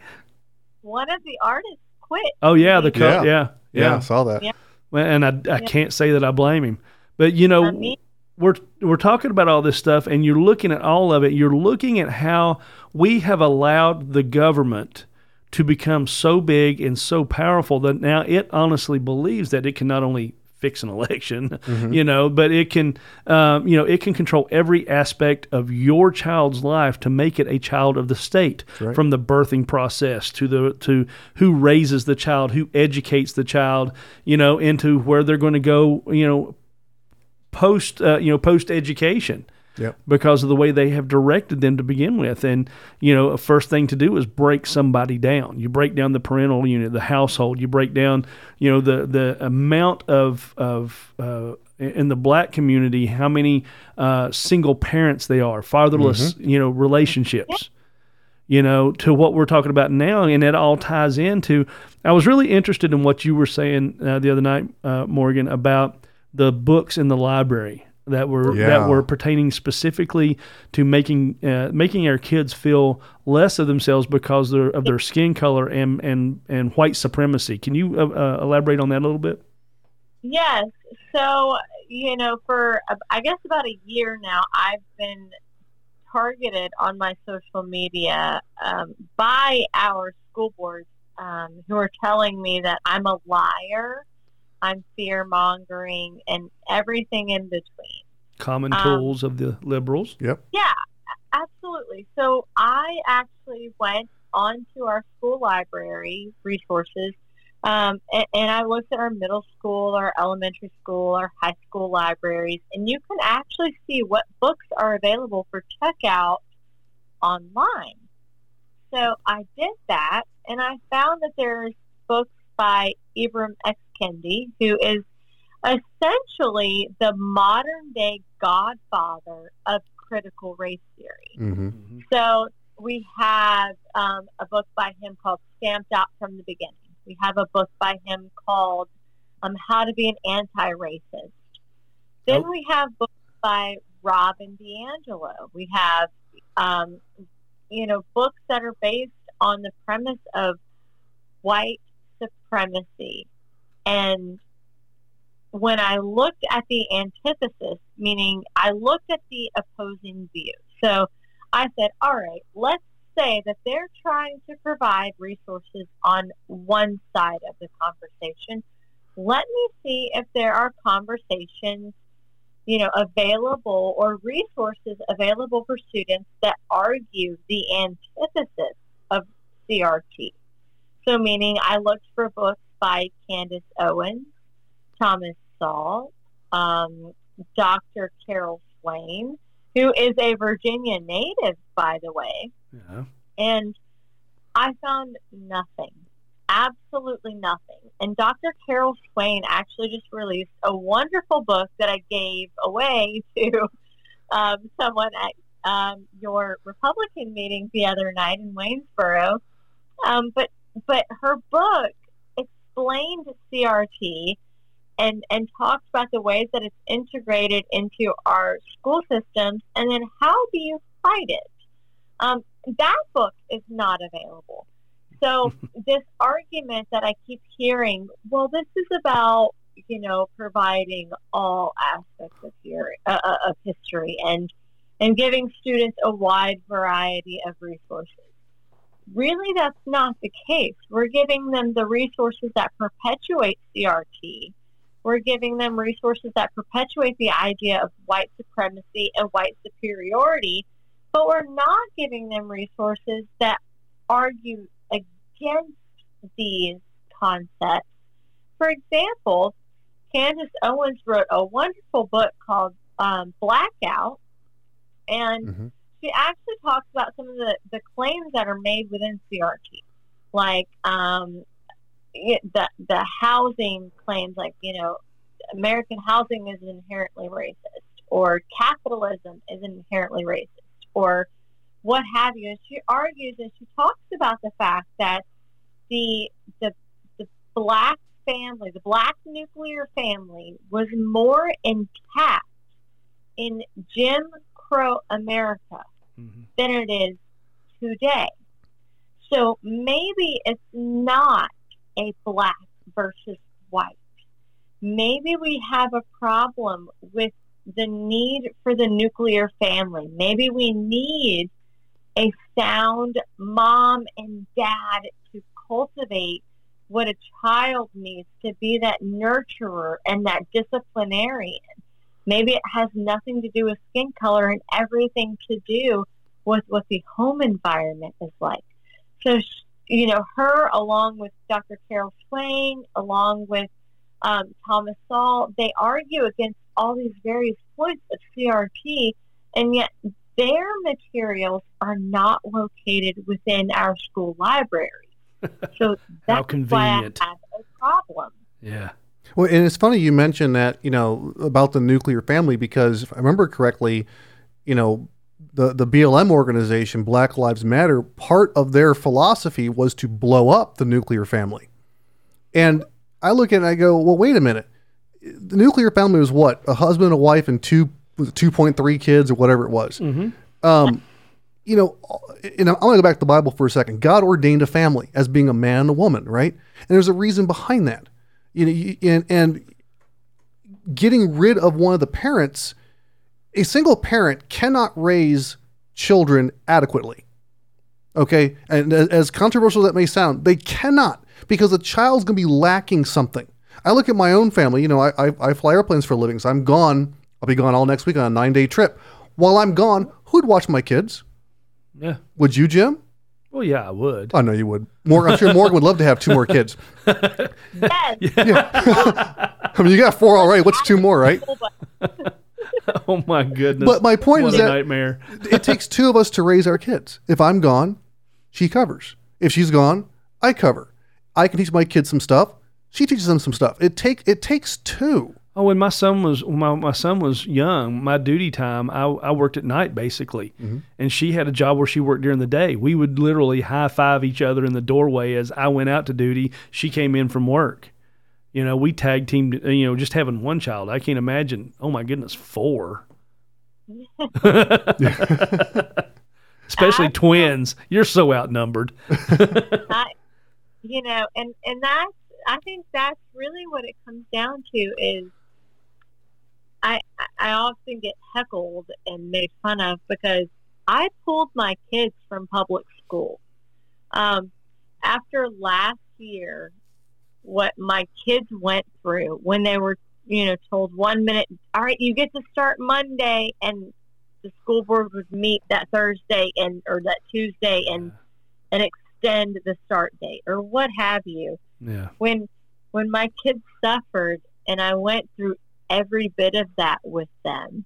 one of the artists quit Oh yeah, the co- Yeah. yeah, yeah, I saw that. Yeah. Well, And I, I can't say that I blame him, but you know, I mean, we're we're talking about all this stuff and you're looking at all of it. You're looking at how we have allowed the government to become so big and so powerful that now it honestly believes that it can not only fix an election you know but it can um, you know it can control every aspect of your child's life to make it a child of the state. Right. from the birthing process to the to who raises the child who educates the child you know into where they're going to go you know post uh, you know post education Yep. because of the way they have directed them to begin with and you know a first thing to do is break somebody down you break down the parental unit the household you break down you know the the amount of of uh, in the black community how many uh, single parents they are fatherless you know relationships you know, to what we're talking about now, and it all ties into. I was really interested in what you were saying uh, the other night, uh, Morgan, about the books in the library. that were Yeah. that were pertaining specifically to making uh, making our kids feel less of themselves because they're, of their skin color and and and white supremacy. Can you uh, uh, elaborate on that a little bit? Yes. So, you know, for uh, I guess about a year now, I've been targeted on my social media um, by our school boards um, who are telling me that I'm a liar, I'm fear mongering, and everything in between. Common Um, tools of the liberals. Yep. Yeah, absolutely. So I actually went onto our school library resources um, and, and I looked at our middle school, our elementary school, our high school libraries, and you can actually see what books are available for checkout online. So I did that, and I found that there's books by Ibram X. Kendi, who is essentially the modern day godfather of critical race theory. Mm-hmm. So we have um, a book by him called Stamped Out from the Beginning. We have a book by him called um, How to Be an Anti-Racist. Then Oh. we have books by Robin DiAngelo. We have, um, you know, books that are based on the premise of white supremacy. And when I looked at the antithesis, meaning I looked at the opposing view. So I said, all right, let's say that they're trying to provide resources on one side of the conversation. Let me see if there are conversations, you know, available or resources available for students that argue the antithesis of CRT. So, meaning I looked for books by Candace Owens, Thomas Sowell, um, Dr. Carol Swain, who is a Virginia native, by the way. Yeah. And I found nothing, absolutely nothing. And Dr. Carol Swain actually just released a wonderful book that I gave away to um, someone at um, your Republican meeting the other night in Waynesboro. Um, but but her book explained CRT and and talked about the ways that it's integrated into our school systems, and then how do you fight it? Um, that book is not available. So this argument that I keep hearing, well, this is about you know providing all aspects of theory, uh, uh, of history and and giving students a wide variety of resources. Really, that's not the case. We're giving them the resources that perpetuate CRT. We're giving them resources that perpetuate the idea of white supremacy and white superiority, but we're not giving them resources that argue against these concepts. For example, Candace Owens wrote a wonderful book called um, Blackout, and Mhm. She actually talks about some of the, the claims that are made within CRT, like um, the the housing claims, like you know, American housing is inherently racist, or capitalism is inherently racist, or what have you. And she argues and she talks about the fact that the the the black family, the black nuclear family, was more intact in Jim Crow America Mhm. than it is today. So maybe it's not a black versus white. Maybe we have a problem with the need for the nuclear family. Maybe we need a sound mom and dad to cultivate what a child needs to be that nurturer and that disciplinarian. Maybe it has nothing to do with skin color and everything to do with what the home environment is like. So, you know, her along with Dr. Carol Swain, along with um, Thomas Sowell, they argue against all these various points of CRT, and yet their materials are not located within our school library. So that's why convenient. I have a problem. Yeah. Well, and it's funny you mentioned that, you know, about the nuclear family because if I remember correctly, you know, the, the BLM organization, Black Lives Matter, part of their philosophy was to blow up the nuclear family. And I look at it and I go, well, wait a minute. the nuclear family was what a husband, a wife, and two two point three kids or whatever it was. Um, you know, and I'm going to go back to the Bible for a second. God ordained a family as being a man and a woman, right? And there's a reason behind that. You know, you- and and getting rid of one of the parents, a single parent cannot raise children adequately. Okay, and as controversial as that may sound, they cannot because the child's going to be lacking something. I look at my own family. You know, I, I I fly airplanes for a living, so I'm gone. I'll be gone all next week on a nine day trip. While I'm gone, who'd watch my kids? Yeah. Would you, Jim? Well, yeah, I would. I know you would. Morgan, I'm sure Morgan would love to have two more kids. Yes. Yeah. I mean, you got four already. What's two more, right? oh my goodness. But my point what is a that nightmare. it takes two of us to raise our kids. If I'm gone, she covers. If she's gone, I cover. I can teach my kids some stuff. She teaches them some stuff. It take it takes two. Oh, when my son was when my, my son was young, my duty time, I, I worked at night basically, mm-hmm. and she had a job where she worked during the day. We would literally high five each other in the doorway as I went out to duty. She came in from work. You know, we tag teamed. Uh, you know, just having one child, I can't imagine. Oh my goodness, four. Especially twins. You're so outnumbered. I, you know, and and that's I think that's really what it comes down to is I I often get heckled and made fun of because I pulled my kids from public school. Um, after last year, what my kids went through when they were, you know, told one minute, all right, you get to start Monday, and the school board would meet that Thursday and or that Tuesday and and extend the start date or what have you. Yeah. When when my kids suffered and I went through every bit of that with them,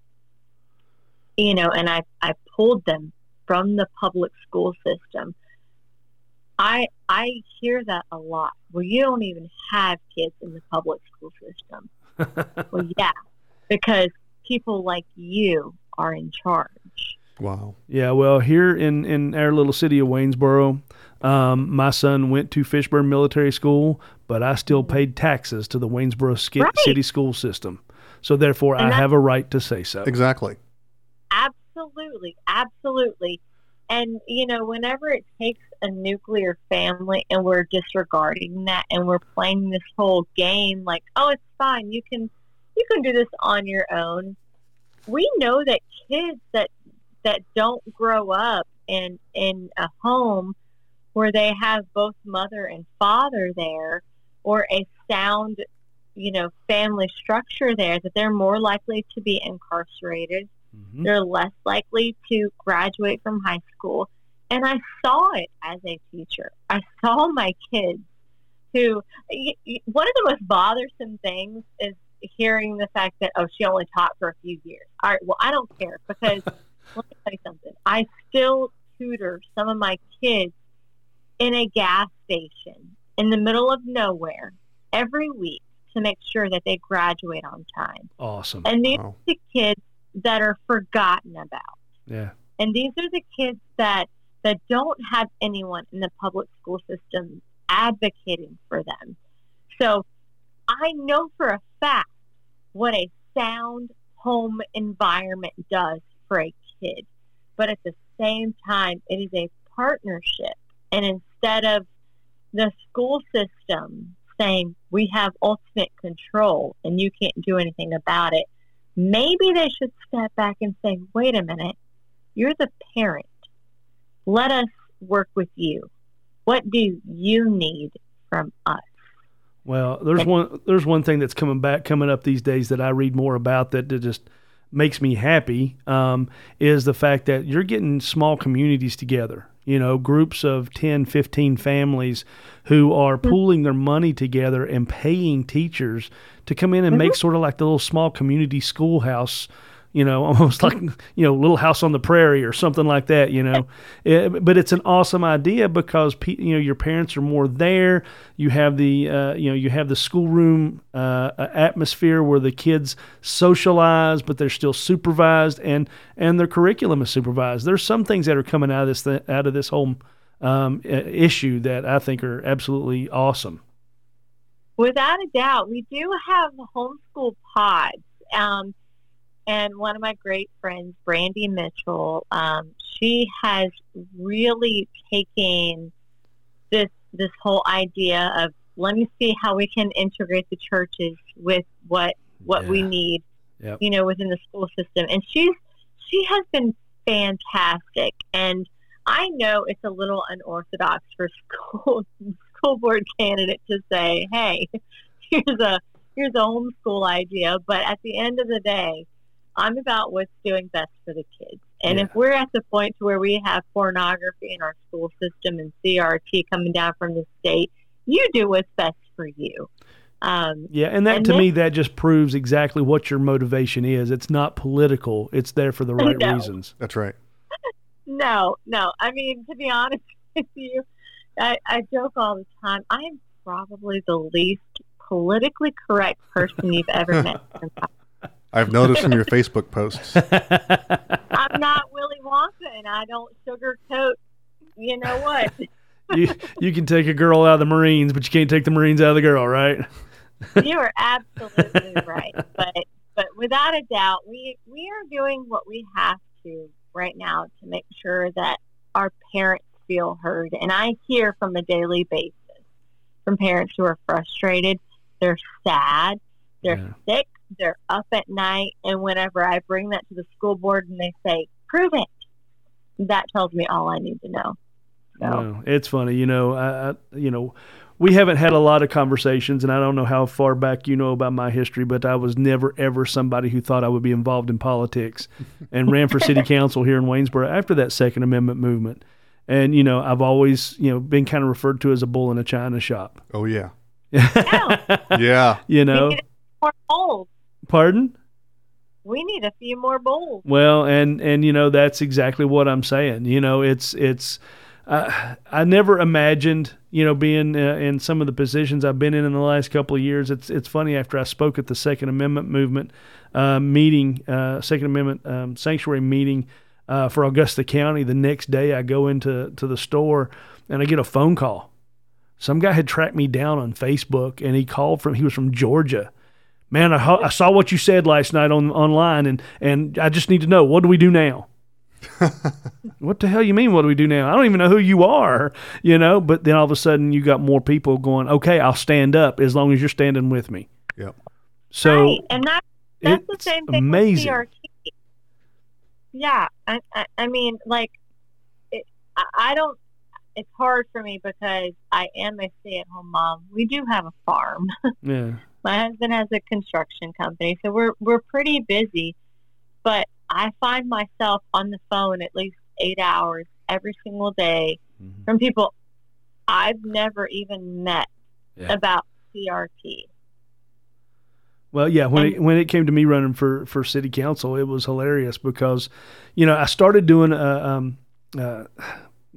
you know, and I, I pulled them from the public school system. I I hear that a lot. Well, you don't even have kids in the public school system. well, yeah, because people like you are in charge. Wow. Yeah, well, here in, in our little city of Waynesboro, um, my son went to Fishburne Military School, but I still paid taxes to the Waynesboro ski- Right. city school system. So therefore, I And that- have a right to say so. Exactly. Absolutely, absolutely. And you know, whenever it takes a nuclear family and we're disregarding that and we're playing this whole game like, oh, it's fine, you can you can do this on your own. We know that kids that that don't grow up in in a home where they have both mother and father there or a sound, you know, family structure there that they're more likely to be incarcerated Mhm. they're less likely to graduate from high school. And I saw it as a teacher. I saw my kids who, one of the most bothersome things is hearing the fact that, oh, she only taught for a few years. All right, well, I don't care because let me tell you something. I still tutor some of my kids in a gas station in the middle of nowhere every week to make sure that they graduate on time. Awesome. And these Wow. are the kids that are forgotten about. Yeah. And these are the kids that that don't have anyone in the public school system advocating for them. So I know for a fact what a sound home environment does for a kid. But at the same time, it is a partnership. And instead of the school system saying, we have ultimate control and you can't do anything about it, maybe they should step back and say, wait a minute, you're the parent. Let us work with you. What do you need from us? Well, there's one there's one thing that's coming back coming up these days that I read more about that, that just makes me happy um, is the fact that you're getting small communities together. You know, groups of 10, 15 families who are mm-hmm. pooling their money together and paying teachers to come in and make mm-hmm. sort of like the little small community schoolhouse you know, almost like you know, Little House on the Prairie or something like that. You know, It- but it's an awesome idea because pe- you know your parents are more there. You have the uh, you know you have the schoolroom uh, atmosphere where the kids socialize, but they're still supervised and and their curriculum is supervised. There's some things that are coming out of this th- out of this whole um, issue that I think are absolutely awesome. Without a doubt, we do have homeschool pods. Um, and one of my great friends, Brandy Mitchell, um, she has really taken this this whole idea of let me see how we can integrate the churches with what what we need, Yep. you know, within the school system. And she's she has been fantastic. And I know it's a little unorthodox for school school board candidate to say, "Hey, here's a here's a homeschool idea," but at the end of the day, I'm about what's doing best for the kids. And if we're at the point to where we have pornography in our school system and CRT coming down from the state, you do what's best for you. Um, Yeah, and that And to then- me that just proves exactly what your motivation is. It's not political. It's there for the right No. reasons. That's right. no, no. I mean, to be honest with you, I, I joke all the time. I am probably the least politically correct person you've ever met. I've noticed from your Facebook posts. I'm not Willy Wonka, and I don't sugarcoat. You know what? you you can take a girl out of the Marines, but you can't take the Marines out of the girl, right? you are absolutely right. But but without a doubt, we we are doing what we have to right now to make sure that our parents feel heard. And I hear from a daily basis from parents who are frustrated, they're sad, they're Yeah. sick, they're up at night, and whenever I bring that to the school board and they say, "Prove it," that tells me all I need to know. So. No, it's funny, you know. I, I, you know, we haven't had a lot of conversations, and I don't know how far back you know about my history, but I was never ever somebody who thought I would be involved in politics, and ran for city council here in Waynesboro after that Second Amendment movement. And you know, I've always you know been kind of referred to as a bull in a china shop. Oh yeah, Yeah. yeah. you know, more bowls. Pardon? We need a few more bowls. Well, and and you know that's exactly what I'm saying. You know, it's it's uh, I never imagined you know being uh, in some of the positions I've been in in the last couple of years. It's it's funny after I spoke at the Second Amendment movement uh, meeting, uh, Second Amendment um, sanctuary meeting uh, for Augusta County. The next day, I go into to the store and I get a phone call. Some guy had tracked me down on Facebook and he called from he was from Georgia man, I, ho- I saw what you said last night on online, and and I just need to know what do we do now? what the hell you mean? What do we do now? I don't even know who you are, you know. But then all of a sudden, you got more people going. Okay, I'll stand up as long as you're standing with me. Yep. So right. and that, that's the same thing amazing. with CRT. Yeah, I, I, I mean, like, it, I, I don't. It's hard for me because I am a stay-at-home mom. We do have a farm. yeah, My husband has a construction company, so we're we're pretty busy. But I find myself on the phone at least eight hours every single day Mhm. from people I've never even met Yeah. about CRT. Well, yeah, when it when it came to me running for for city council, it was hilarious because, you know, I started doing a um uh,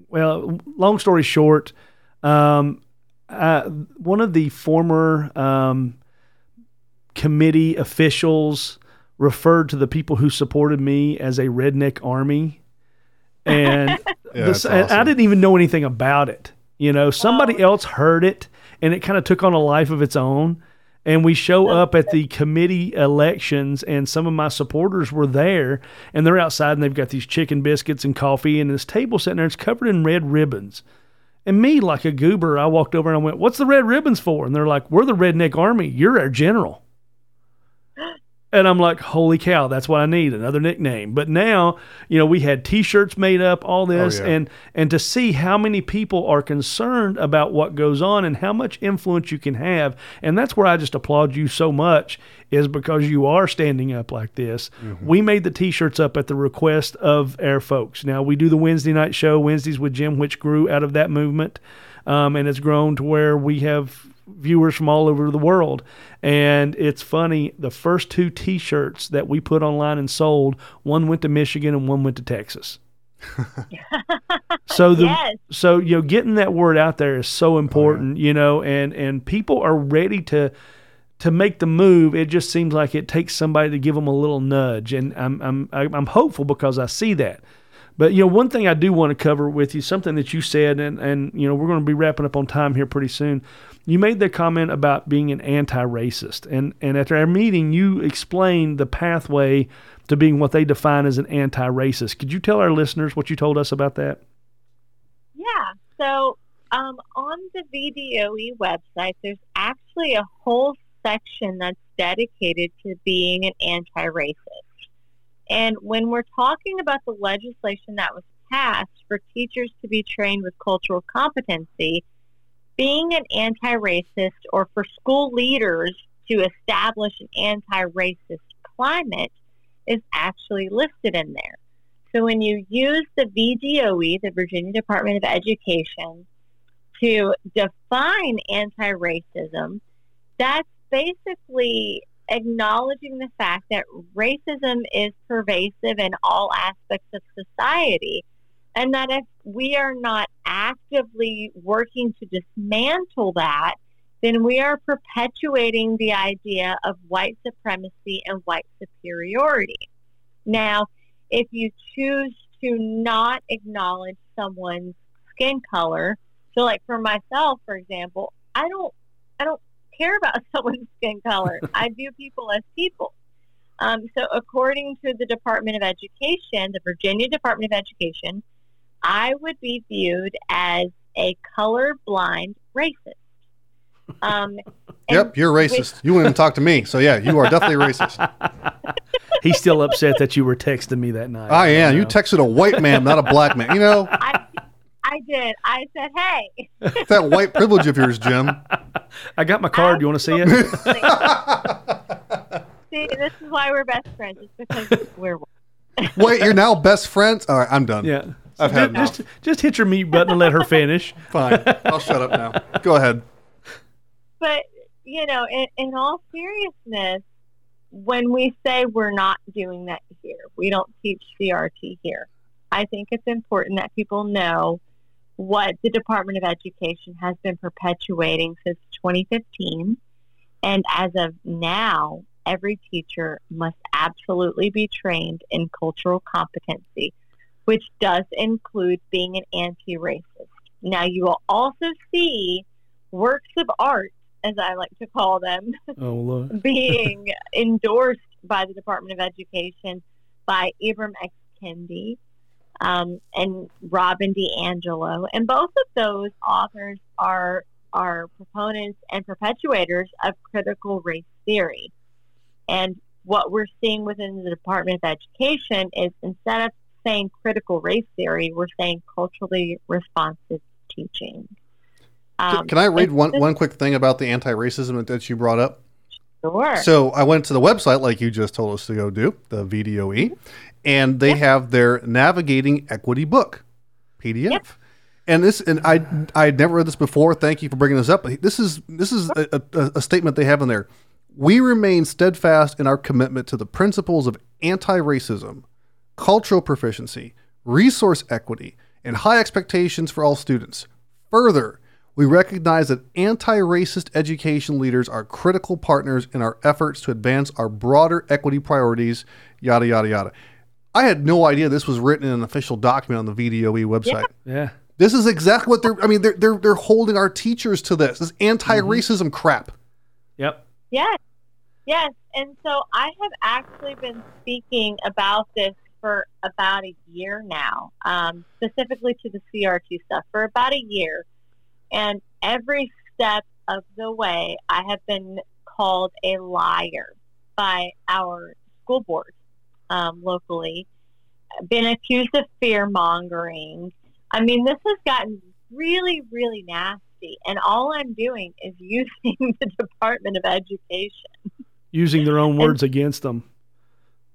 well, long story short, um, uh, one of the former um, committee officials referred to the people who supported me as a redneck army, and Yeah, this, that's and I didn't even know anything about it. You know, somebody Oh. else heard it, and it kind of took on a life of its own. And we show up at the committee elections, and some of my supporters were there, and they're outside, and they've got these chicken biscuits and coffee, and this table sitting there, it's covered in red ribbons. And me, like a goober, I walked over and I went, "What's the red ribbons for?" And they're like, "We're the Redneck Army. You're our general." And I'm like, holy cow, that's what I need, another nickname. But now, you know, we had t-shirts made up, all this, yeah. and and to see how many people are concerned about what goes on and how much influence you can have, and that's where I just applaud you so much, is because you are standing up like this. We made the t-shirts up at the request of our folks. Now we do the Wednesday night show, Wednesdays with Jim, which grew out of that movement. Um, and it's grown to where we have viewers from all over the world. And it's funny, the first two t shirts that we put online and sold, one went to Michigan and one went to Texas. so the Yes. so you know getting that word out there is so oh, important, you know, and and people are ready to to make the move. It just seems like it takes somebody to give them a little nudge, and I'm I'm I'm hopeful because I see that. But you know, one thing I do want to cover with you, something that you said, and and you know, we're going to be wrapping up on time here pretty soon. You made the comment about being an anti-racist, and and at our meeting, you explained the pathway to being what they define as an anti-racist. Could you tell our listeners what you told us about that? Yeah. So um, on the VDOE website, there's actually a whole section that's dedicated to being an anti-racist. And when we're talking about the legislation that was passed for teachers to be trained with cultural competency, being an anti-racist or for school leaders to establish an anti-racist climate is actually listed in there. So when you use the VDOE, the Virginia Department of Education, to define anti-racism, that's basically acknowledging the fact that racism is pervasive in all aspects of society and that if we are not actively working to dismantle that, then we are perpetuating the idea of white supremacy and white superiority. Now, if you choose to not acknowledge someone's skin color, so like for myself, for example, I don't I don't care about someone's skin color. I view people as people. Um, so according to the Department of Education, the Virginia Department of Education, I would be viewed as a colorblind racist. Um, yep, you're racist. With, you wouldn't even talk to me. So yeah, you are definitely racist. He's still upset that you were texting me that night. I am. You, know. you texted a white man, not a black man. You know. I, I did. I said, "Hey." that white privilege of yours, Jim. I got my card. You want to see it? see, this is why we're best friends. It's because we're. Wait, you're now best friends? All right, I'm done. Yeah. I've had just, just, just hit your mute button and let her finish. Fine. I'll shut up now. Go ahead. But you know, in, in all seriousness, when we say we're not doing that here, we don't teach CRT here. I think it's important that people know what the Department of Education has been perpetuating since 2015. And as of now, every teacher must absolutely be trained in cultural competency, which does include being an anti racist. Now, you will also see works of art as I like to call them, oh, being endorsed by the Department of Education by Ibram X. Kendi um, and Robin DiAngelo. And both of those authors are, are proponents and perpetuators of critical race theory. And what we're seeing within the Department of Education is instead of saying critical race theory, we're saying culturally responsive teaching. Um, Can I read one, one quick thing about the anti racism that you brought up? Sure. So I went to the website, like you just told us to go do, the VDOE, and they have their Navigating Equity book, PDF. Yep. And this, and I, I had never read this before. Thank you for bringing this up. This is this is a, a, a statement they have in there. We remain steadfast in our commitment to the principles of anti-racism, cultural proficiency, resource equity, and high expectations for all students. Further, we recognize that anti racist education leaders are critical partners in our efforts to advance our broader equity priorities, yada, yada, yada. I had no idea this was written in an official document on the VDOE website. Yeah. yeah. This is exactly what they're, I mean, they're, they're, they're holding our teachers to this, this anti racism mm-hmm. crap. Yep. Yes. Yes. And so I have actually been speaking about this for about a year now, um, specifically to the CRT stuff for about a year. And every step of the way, I have been called a liar by our school board um, locally, been accused of fear mongering. I mean, this has gotten really, really nasty. And all I'm doing is using the Department of Education. Using their own words and, against them.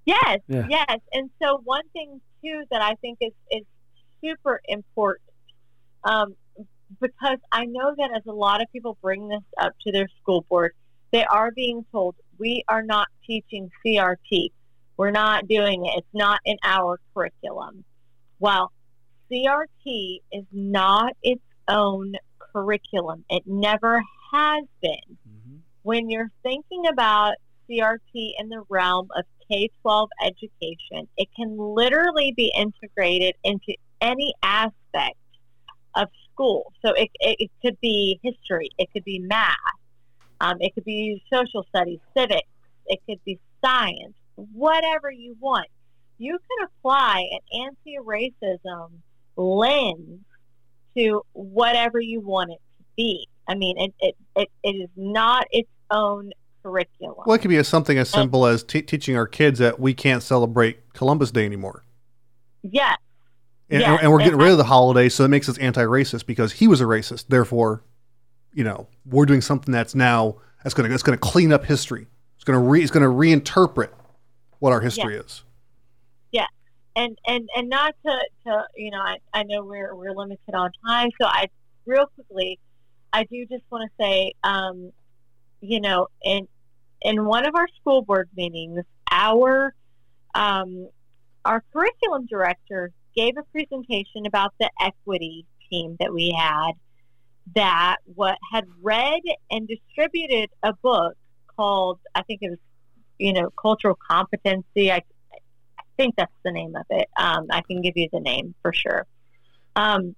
Yes, yeah. yes. And so one thing too that I think is, is super important um, because I know that as a lot of people bring this up to their school board, they are being told, we are not teaching CRT. We're not doing it. It's not in our curriculum. Well, CRT is not its own curriculum. It never has been. Mm-hmm. When you're thinking about CRT in the realm of K 12 education. It can literally be integrated into any aspect of school. So it, it, it could be history, it could be math, um, it could be social studies, civics, it could be science, whatever you want. You can apply an anti racism lens to whatever you want it to be. I mean, it, it, it, it is not its own curriculum. Well, it could be something as simple as t- teaching our kids that we can't celebrate Columbus Day anymore. Yes. And, Yes, and we're and getting rid of the holiday, so it makes us anti-racist because he was a racist. Therefore, you know, we're doing something that's now that's going to that's going to clean up history. It's going to re, it's going to reinterpret what our history is. Yeah, and and and not to, to you know I, I know we're we're limited on time so I real quickly I do just want to say um, you know in in one of our school board meetings our um, our curriculum director gave a presentation about the equity team that we had that what had read and distributed a book called I think it was you know cultural competency I I think that's the name of it. Um, I can give you the name for sure. Um,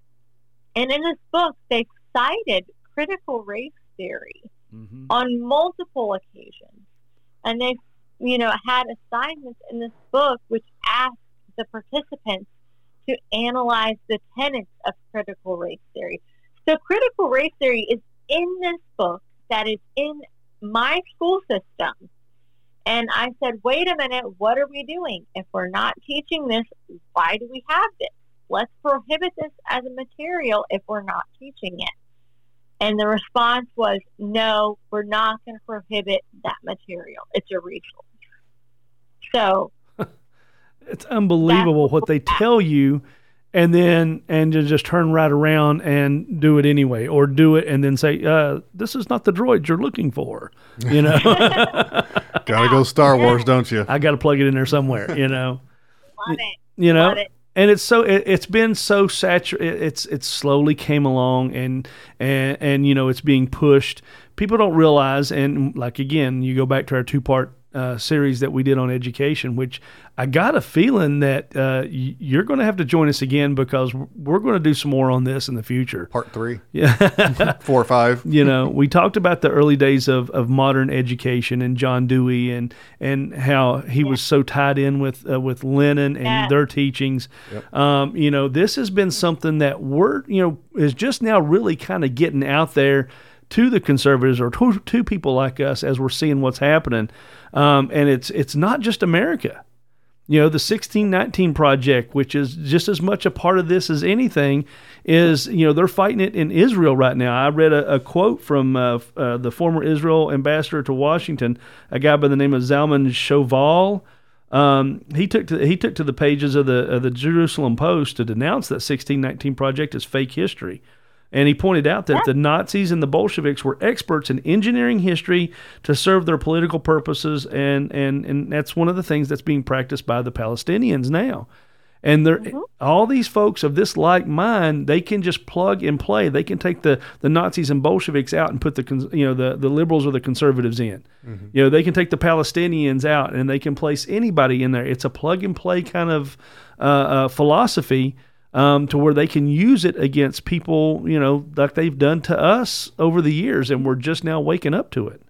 and in this book, they cited critical race theory Mm-hmm. on multiple occasions, and they, you know, had assignments in this book which asked the participants to analyze the tenets of critical race theory. So, critical race theory is in this book that is in my school system. And I said, wait a minute, what are we doing? If we're not teaching this, why do we have this? Let's prohibit this as a material if we're not teaching it. And the response was, no, we're not going to prohibit that material. It's a resource. So, It's unbelievable what they tell you, and then and you just turn right around and do it anyway, or do it and then say, uh, "This is not the droid you're looking for." You know, Gotta go Star Wars, don't you? I got to plug it in there somewhere. You know, love it. you know. And it's so it, it's been so saturated it's it slowly came along and and and you know it's being pushed. People don't realize and like again you go back to our two part uh, series that we did on education which i got a feeling that uh, you're going to have to join us again because we're going to do some more on this in the future Part three, yeah four or five. you know, we talked about the early days of, of modern education and John Dewey and and how he was so tied in with uh, with Lenin and Yes. their teachings. Um, you know, this has been something that we're you know is just now really kind of getting out there to the conservatives or to, to people like us as we're seeing what's happening. Um, and it's it's not just America. You know, the 1619 project, which is just as much a part of this as anything, is, you know, they're fighting it in Israel right now. I read a, a quote from uh, uh, the former Israel ambassador to Washington, a guy by the name of Zalman Shoval. Um, he took to he took to the pages of the of the Jerusalem Post to denounce that 1619 project as fake history. And he pointed out that the Nazis and the Bolsheviks were experts in engineering history to serve their political purposes, and, and, and that's one of the things that's being practiced by the Palestinians now. And they're, all these folks of this like mind, they can just plug and play. They can take the, the Nazis and Bolsheviks out and put the you know the, the liberals or the conservatives in. You know they can take the Palestinians out and they can place anybody in there. It's a plug and play kind of uh, uh, philosophy um, to where they can use it against people, you know, like they've done to us over the years, and we're just now waking up to it.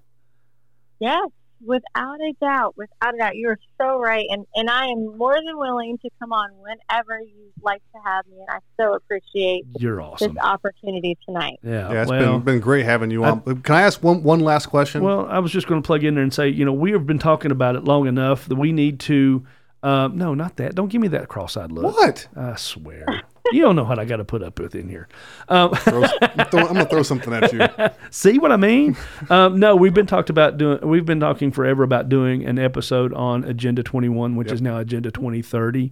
Yes, without a doubt, without a doubt, you are so right, and and I am more than willing to come on whenever you'd like to have me, and I so appreciate You're this awesome. opportunity tonight. Yeah. Yeah, it's well, been been great having you on. Can I ask one one last question? well, I was just going to plug in there and say, you know, we have been talking about it long enough that we need to. Uh, no, not that. Don't give me that cross-eyed look. what? I swear. you don't know what I got to put up with in here. Um, Throw- I'm, throw- I'm gonna throw something at you. See what I mean? um, no, we've been talked about doing. We've been talking forever about doing an episode on Agenda 21, which is now Agenda 2030,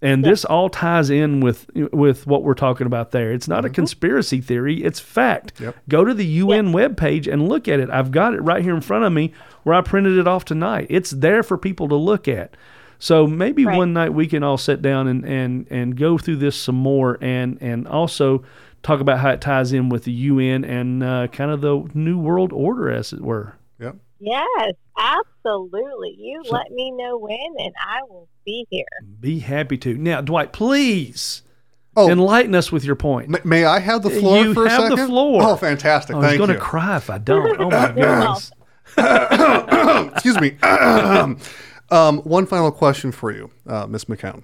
and this all ties in with with what we're talking about there. It's not a conspiracy theory; it's fact. Yep. Go to the UN webpage and look at it. I've got it right here in front of me, where I printed it off tonight. It's there for people to look at. So maybe Right. one night we can all sit down and, and, and go through this some more and, and also talk about how it ties in with the UN and uh, kind of the new world order, as it were. Yep. Yes, Absolutely. You So- let me know when, and I will be here. Be happy to. Now, Dwight, please Oh, enlighten us with your point. m- may I have the floor You for a have the second? floor. Oh, fantastic! thank I was Thank going to cry if I don't. Oh my You're goodness. Excuse me. um, one final question for you, uh, Miss McCown.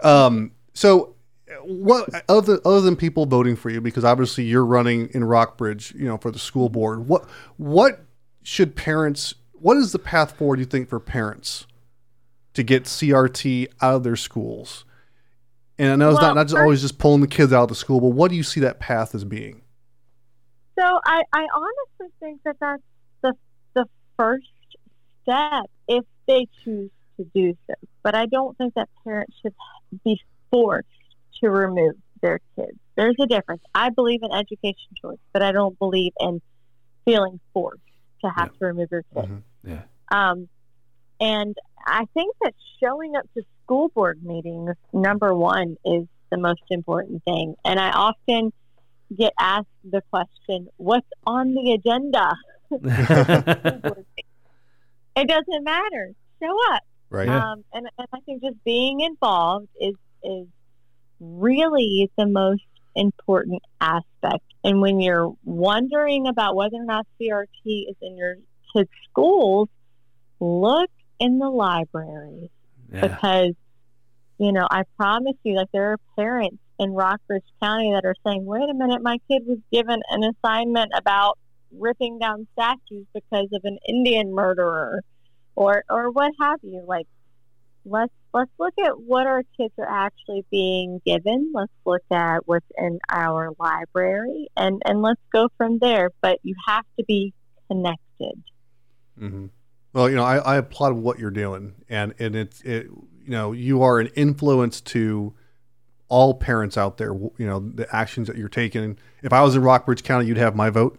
Um, so, what other other than people voting for you, because obviously you're running in Rockbridge, you know, for the school board. What what should parents? What is the path forward? You think for parents to get CRT out of their schools? And I know it's not Well, not just always just pulling the kids out of the school, but what do you see that path as being? So I, I honestly think that that's the the first step they choose to do so. But I don't think that parents should be forced to remove their kids. There's a difference. I believe in education choice, but I don't believe in feeling forced to have to remove your kids. Mhm. Yeah. Um, and I think that showing up to school board meetings, number one, is the most important thing. And I often get asked the question, what's on the agenda? it doesn't matter. Show up. Right. Um, and, and I think just being involved is is really the most important aspect. And when you're wondering about whether or not CRT is in your kids' schools, look in the libraries yeah. because you know I promise you, like there are parents in Rockbridge County that are saying, "Wait a minute, my kid was given an assignment about ripping down statues because of an Indian murderer." or or what have you. Like let's let's look at what our kids are actually being given. Let's look at what's in our library and and let's go from there. But you have to be connected. hmm Well, you know, I, I applaud what you're doing, and and it's it. You know, you are an influence to all parents out there. You know, the actions that you're taking. If I was in Rockbridge County, you'd have my vote.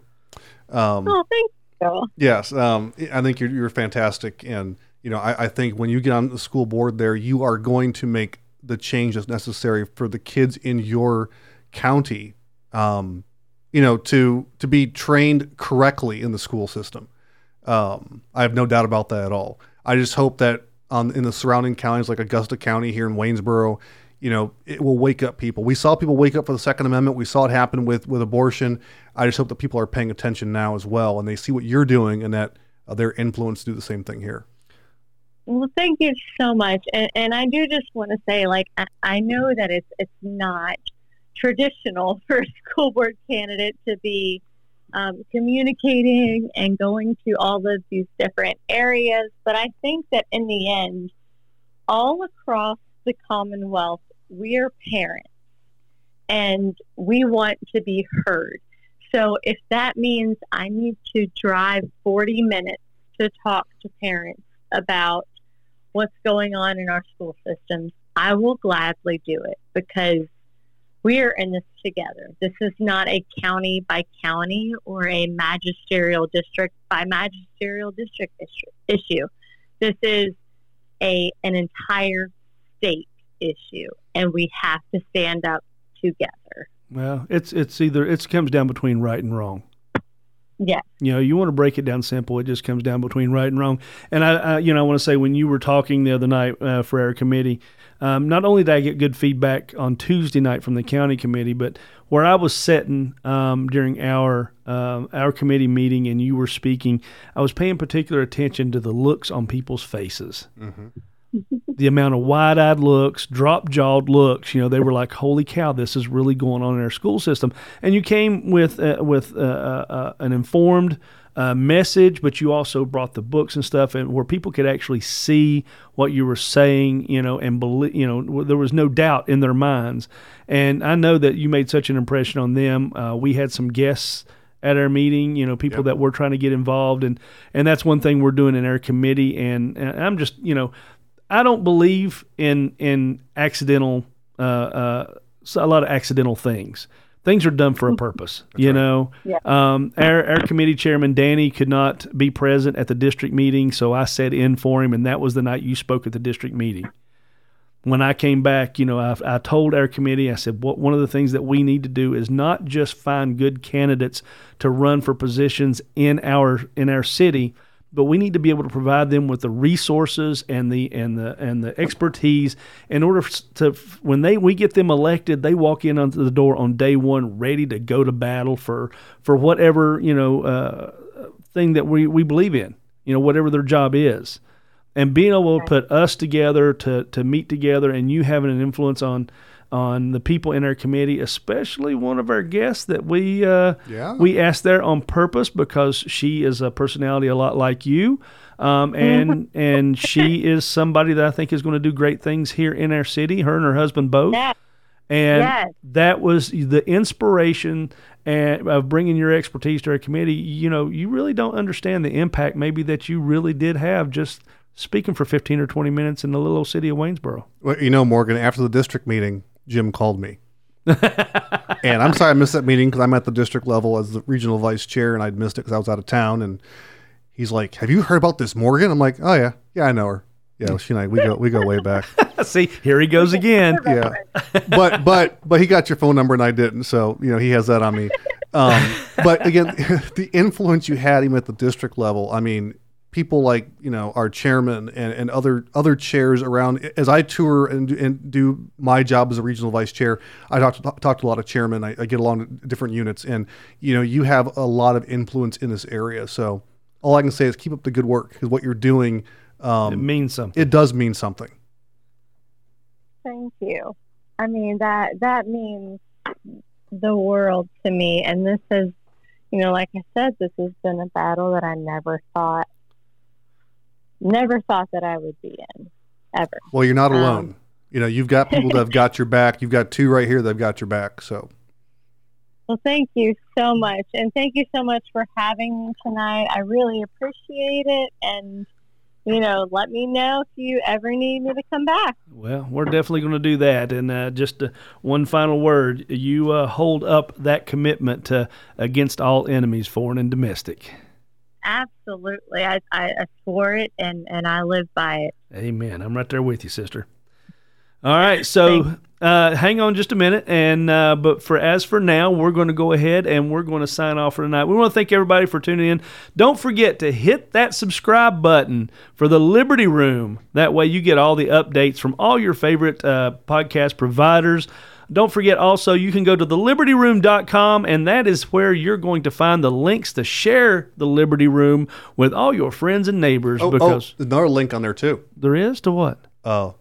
Um, Oh, thank you. Yes, um, I think you're, you're fantastic, and you know, I, I think when you get on the school board there, you are going to make the change that's necessary for the kids in your county. Um, you know, to to be trained correctly in the school system. Um, I have no doubt about that at all. I just hope that on in the surrounding counties like Augusta County here in Waynesboro, you know, it will wake up people. We saw people wake up for the Second Amendment. We saw it happen with with abortion. I just hope that people are paying attention now as well, and they see what you're doing, and that uh, to do the same thing here. Well, thank you so much. And, and I do just want to say, like, I, I know that it's it's not traditional for a school board candidate to be um, communicating and going to all of these different areas, but I think that in the end, all across the Commonwealth, we are parents, and we want to be heard. So if that means I need to drive 40 minutes to talk to parents about what's going on in our school systems, I will gladly do it because we are in this together. This is not a county by county or a magisterial district by magisterial district issue. issue. This is a an entire state issue, and we have to stand up together. Well, it's it's either it comes down between right and wrong. Yes. You know, you want to break it down simple. It just comes down between right and wrong. And I, I you know, I want to say when you were talking the other night uh, for our committee, um, not only did I get good feedback on Tuesday night from the county committee, but where I was sitting um, during our um, our committee meeting and you were speaking, I was paying particular attention to the looks on people's faces. The amount of wide-eyed looks, drop-jawed looks. You know, they were like, "Holy cow, this is really going on in our school system." And you came with uh, with uh, uh, uh, an informed uh, message, but you also brought the books and stuff, and where people could actually see what you were saying. You know, and believe. You know, there was no doubt in their minds. And I know that you made such an impression on them. Uh, we had some guests at our meeting, you know, people Yep. that we're trying to get involved and and that's one thing we're doing in our committee and, and I'm just, you know, I don't believe in in accidental uh, uh, a lot of accidental things. Things are done for a purpose, you right. know. Yeah. Um, our our committee chairman Danny could not be present at the district meeting, so I sat in for him, and that was the night you spoke at the district meeting. When I came back, you know, I, I told our committee, I said, what, one of the things that we need to do is not just find good candidates to run for positions in our in our city, but we need to be able to provide them with the resources and the and the and the expertise in order to when they we get them elected, they walk in onto the door on day one ready to go to battle for for whatever you know uh, thing that we we believe in, you know whatever their job is, and being able to put us together to to meet together and you having an influence on on the people in our committee, especially one of our guests that we uh, Yeah. we asked there on purpose because she is a personality a lot like you, um, and and she is somebody that I think is going to do great things here in our city. Her and her husband both, Yes. and Yes. that was the inspiration and of bringing your expertise to our committee. You know, you really don't understand the impact maybe that you really did have just speaking for fifteen or twenty minutes in the little old city of Waynesboro. Well, you know, Morgan, after the district meeting, Jim called me. and I'm sorry I missed that meeting because I'm at the district level as the regional vice chair and I'd missed it because I was out of town. And he's like, Have you heard about this Morgan? I'm like, Oh, yeah. Yeah, I know her. Yeah, she and I, we go, we go way back. See, here he goes again. yeah. But, but, but he got your phone number and I didn't. So, you know, he has that on me. Um, but again, the influence you had even at the district level, I mean, people like you know our chairman and, and other other chairs around. As I tour and, do- and do my job as a regional vice chair I talk to, talk to a lot of chairmen. I, I get along to different units. And you know you have a lot of influence in this area. So all I can say is keep up the good work because what you're doing It um, means something. it does mean something. Thank you. I mean that that means the world to me, and this is you know, like I said, this has been a battle that I never thought, never thought that I would be in, ever. well you're not Um, alone you know you've got people that have got your back you've got two right here that have got your back so Well, thank you so much, and thank you so much for having me tonight. I really appreciate it, and you know, let me know if you ever need me to come back. Well, we're definitely going to do that. And uh, just uh, one final word: you uh, hold up that commitment to against all enemies, foreign and domestic. Absolutely, I, I, I swore it, and and I live by it. Amen. I'm right there with you, sister. All right, so uh, hang on just a minute, and uh, but for as for now, we're going to go ahead and we're going to sign off for tonight. We want to thank everybody for tuning in. Don't forget to hit that subscribe button for the Liberty Room. That way, you get all the updates from all your favorite uh, podcast providers. Don't forget also, you can go to thelibertyroom.com, and that is where you're going to find the links to share the Liberty Room with all your friends and neighbors. oh, because oh, another link on there too there is to what? uh,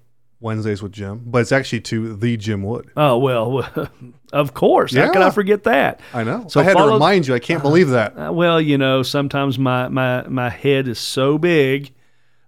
Wednesdays with Jim but it's actually to the Jim Wood Oh well, of course. Yeah. How can I forget that? I know So I had follow- to remind you I can't believe that Uh, well, you know, sometimes my my my head is so big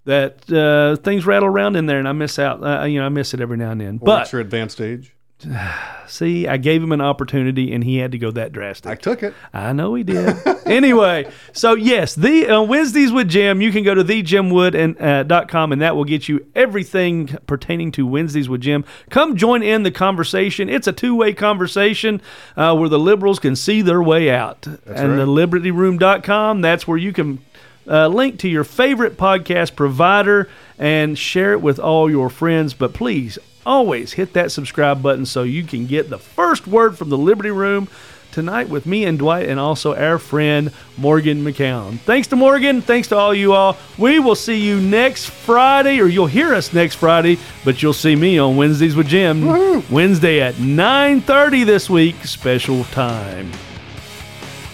that uh, things rattle around in there, and I miss out. Uh, you know, I miss it every now and then. Or but your advanced age see, I gave him an opportunity, and he had to go that drastic. I took it I know he did. anyway, so yes, the uh, Wednesdays with Jim. You can go to thejimwood and uh, dot com, and that will get you everything pertaining to Wednesdays with Jim. Come join in the conversation. It's a two way conversation uh, where the liberals can see their way out. and right. the libertyroom.com, that's where you can uh, link to your favorite podcast provider and share it with all your friends. But please always hit that subscribe button so you can get the first word from the Liberty Room tonight with me and Dwight and also our friend Morgan McCown. Thanks to Morgan. Thanks to all you all. We will see you next Friday, or you'll hear us next Friday, but you'll see me on Wednesdays with Jim. Wednesday at 9.30 this week, special time.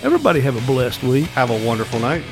Everybody have a blessed week. have a wonderful night